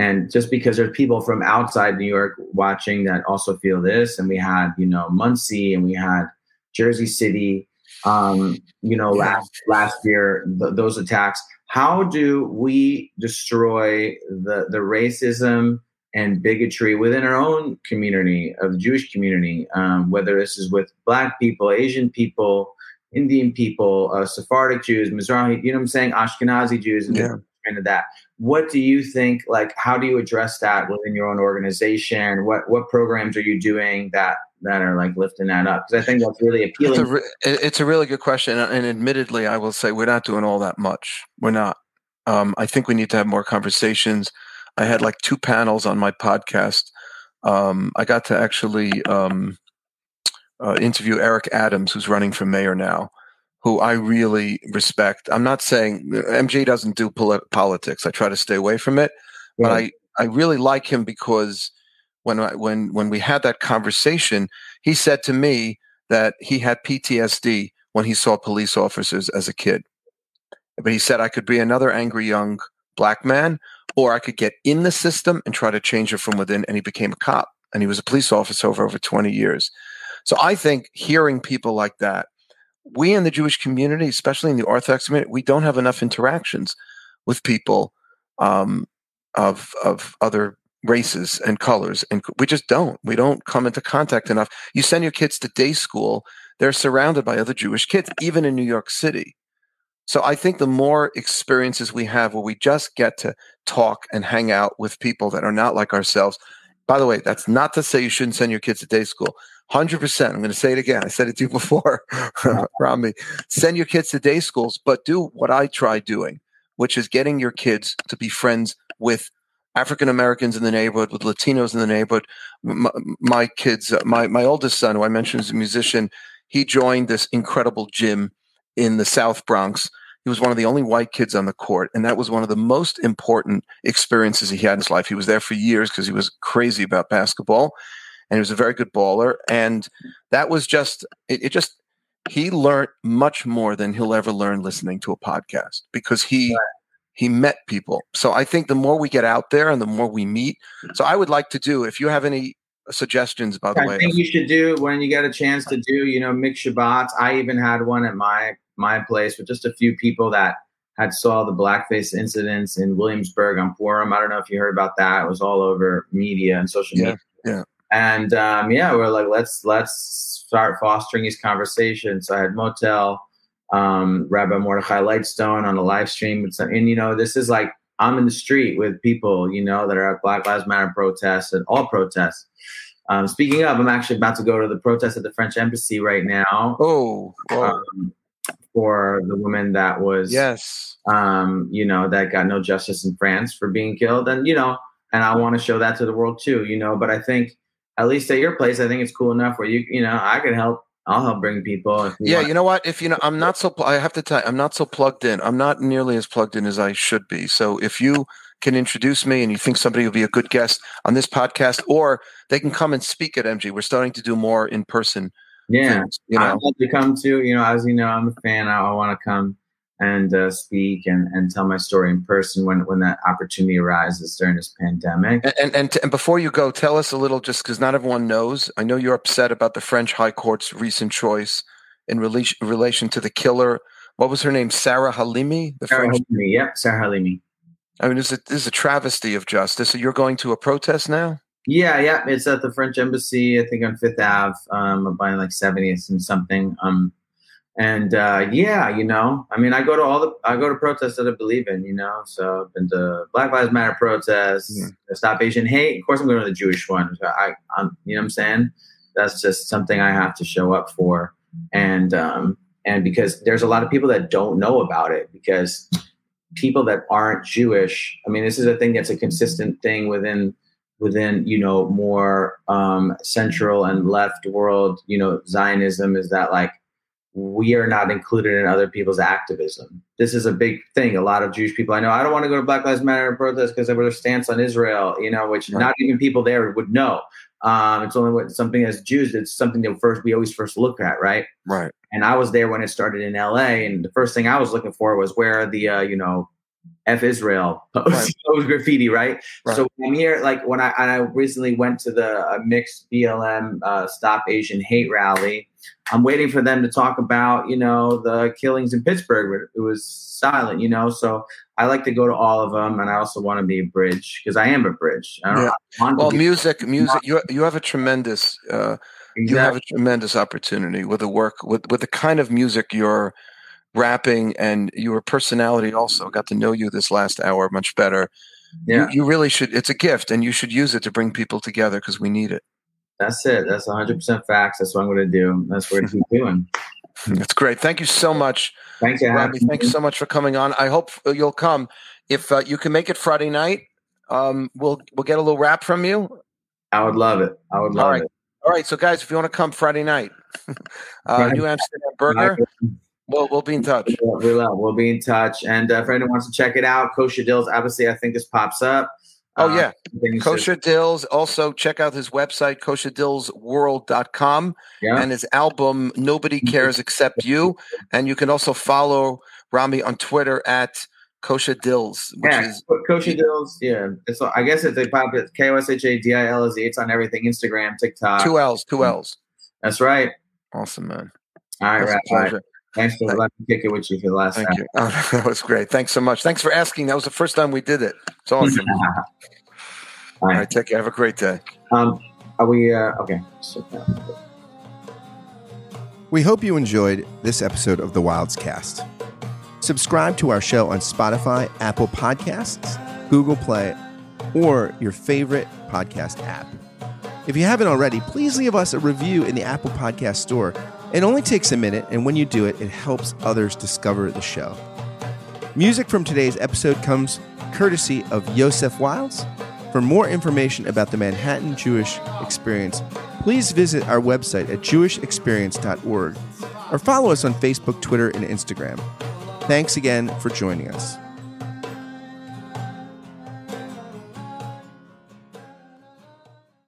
and just because there's people from outside New York watching that also feel this, and we had, you know, Monsey and we had Jersey City, um, you know, last last year, th- those attacks. how do we destroy the the racism and bigotry within our own community of the Jewish community, um, whether this is with Black people, Asian people, Indian people, uh, Sephardic Jews, Mizrahi, you know what I'm saying, Ashkenazi Jews, Yeah. Kind of that. What do you think? Like, how do you address that within your own organization? What what programs are you doing that that are like lifting that up? Because I think that's really It's appealing. a, re- it's a really good question. And and admittedly, I will say we're not doing all that much. We're not. Um, I think we need to have more conversations. I had like two panels on my podcast. Um, I got to actually um, uh, interview Eric Adams, who's running for mayor now, who I really respect. I'm not saying MJ doesn't do polit- politics. I try to stay away from it, but I, I really like him because when I, when when we had that conversation, he said to me that he had PTSD when he saw police officers as a kid. But he said I could be another angry young black man, or I could get in the system and try to change it from within. And he became a cop, and he was a police officer for over 20 years. So I think hearing people like that, we in the Jewish community, especially in the Orthodox community, we don't have enough interactions with people um, of of other races and colors, and we just don't. We don't come into contact enough. You send your kids to day school; they're surrounded by other Jewish kids, even in New York City. So I think the more experiences we have where we just get to talk and hang out with people that are not like ourselves. By the way, that's not to say you shouldn't send your kids to day school. 100%. I'm going to say it again. I said it to you before, Rami. Send your kids to day schools, but do what I try doing, which is getting your kids to be friends with African Americans in the neighborhood, with Latinos in the neighborhood. My, my kids, uh, my, my oldest son, who I mentioned is a musician, he joined this incredible gym in the South Bronx. He was one of the only white kids on the court, and that was one of the most important experiences he had in his life. He was there for years because he was crazy about basketball, and he was a very good baller. And that was just it, it just he learned much more than he'll ever learn listening to a podcast because he he met people. So I think the more we get out there and the more we meet. So I would like to do if you have any suggestions, by the I way. think you should do when you get a chance to uh, do, you know, mix Shabbats. I even had one at my my place with just a few people that had saw the blackface incidents in Williamsburg on Purim. I don't know if you heard about that. It was all over media and social Yeah, media. yeah. And um, yeah, we're like, let's let's start fostering these conversations. So I had Motel, um, Rabbi Mordechai Lightstone on a live stream with some, and you know, this is like I'm in the street with people, you know, that are at Black Lives Matter protests and all protests. Um, speaking of, I'm actually about to go to the protest at the French embassy right now Oh, um, for the woman that was, yes. um, you know, that got no justice in France for being killed, and you know, and I want to show that to the world too, you know. But I think, at least at your place, I think it's cool enough where you, you know, I can help. I'll help bring people. You Yeah, want. you know what? If you know, I'm not so. pl- I have to tell you, I'm not so plugged in. I'm not nearly as plugged in as I should be. So if you can introduce me and you think somebody will be a good guest on this podcast, or they can come and speak at MG. We're starting to do more in person. yeah. things, you I'd know. love to come to. You know, as you know, I'm a fan. I, I want to come and uh, speak and, and tell my story in person when when that opportunity arises during this pandemic. And and and, and before you go, tell us a little, just because not everyone knows. I know you're upset about the French High Court's recent choice in relation relation to the killer. What was her name? Sarah Halimi. The Sarah French. Halimi, yep, Sarah Halimi. I mean, this is, a, this is a travesty of justice. So you're going to a protest now? Yeah, yeah, it's at the French embassy. I think on Fifth Ave, um, by like 70th and something. Um, and uh, yeah, you know, I mean, I go to all the I go to protests that I believe in, you know. So I've been to Black Lives Matter protests, Yeah. Stop Asian Hate. Of course, I'm going to the Jewish one. I, I'm, you know, what I'm saying that's just something I have to show up for, and um, and because there's a lot of people that don't know about it because people that aren't Jewish. I mean, this is a thing that's a consistent thing within within you know more um, central and left world. You know, Zionism is that like we are not included in other people's activism. This is a big thing. A lot of Jewish people I know. I don't want to go to Black Lives Matter protest because of their stance on Israel. You know, which Right. not even people there would know. Um, it's only what something as Jews. It's something that first we always first look at, right? Right. and I was there when it started in LA. And the first thing I was looking for was where are the uh, you know F Israel post, right. graffiti, right? right? So I'm here, like when I I recently went to the uh, mixed BLM uh, Stop Asian Hate rally. I'm waiting for them to talk about you know the killings in Pittsburgh. It was silent, you know. So I like to go to all of them, and I also want to be a bridge because I am a bridge. yeah. well, music, music. You you have a tremendous. Uh, exactly. You have a tremendous opportunity with the work with with the kind of music you're rapping and your personality also got to know you this last hour much better yeah. you, you really should it's a gift and you should use it to bring people together because we need it that's it. That's 100% facts. That's what i'm going to do. That's what i'm doing. That's great. Thank you so much thank you Robbie, thank you so much for coming on. I hope you'll come. If uh, you can make it friday night um, we'll we'll get a little rap from you. I would love it. I would love all right. it. All right. So guys if you want to come friday night uh, new amsterdam burger We'll, we'll be in touch. We will. We'll be in touch. And uh, if anyone wants to check it out, Kosha Dillz, obviously, I think this pops up. Oh, uh, yeah. Kosha Dillz. Also, check out his website, kosherdillsworld.com, yeah. and his album, Nobody Cares Except You. And you can also follow Rami on Twitter at Kosha Dillz. Which yeah, is, Kosha Dillz. Yeah. It's, I guess it's a pop. K O S H A D I L Z. It's on everything Instagram, TikTok. Two L's, two L's. That's right. Awesome, man. All right, right. Thanks for letting me kick it with you for the last Thank time. You. Oh, that was great. Thanks so much. Thanks for asking. That was the first time we did it. It's awesome. All right. Take care. Have a great day. Um, are we uh, okay? We hope you enjoyed this episode of the Wildes Cast. Subscribe to our show on Spotify, Apple Podcasts, Google Play, or your favorite podcast app. If you haven't already, please leave us a review in the Apple Podcast Store it only takes a minute, and when you do it, it helps others discover the show. Music from today's episode comes courtesy of Yosef Wildes. For more information about the Manhattan Jewish Experience, please visit our website at jewishexperience.org or follow us on Facebook, Twitter, and Instagram. Thanks again for joining us.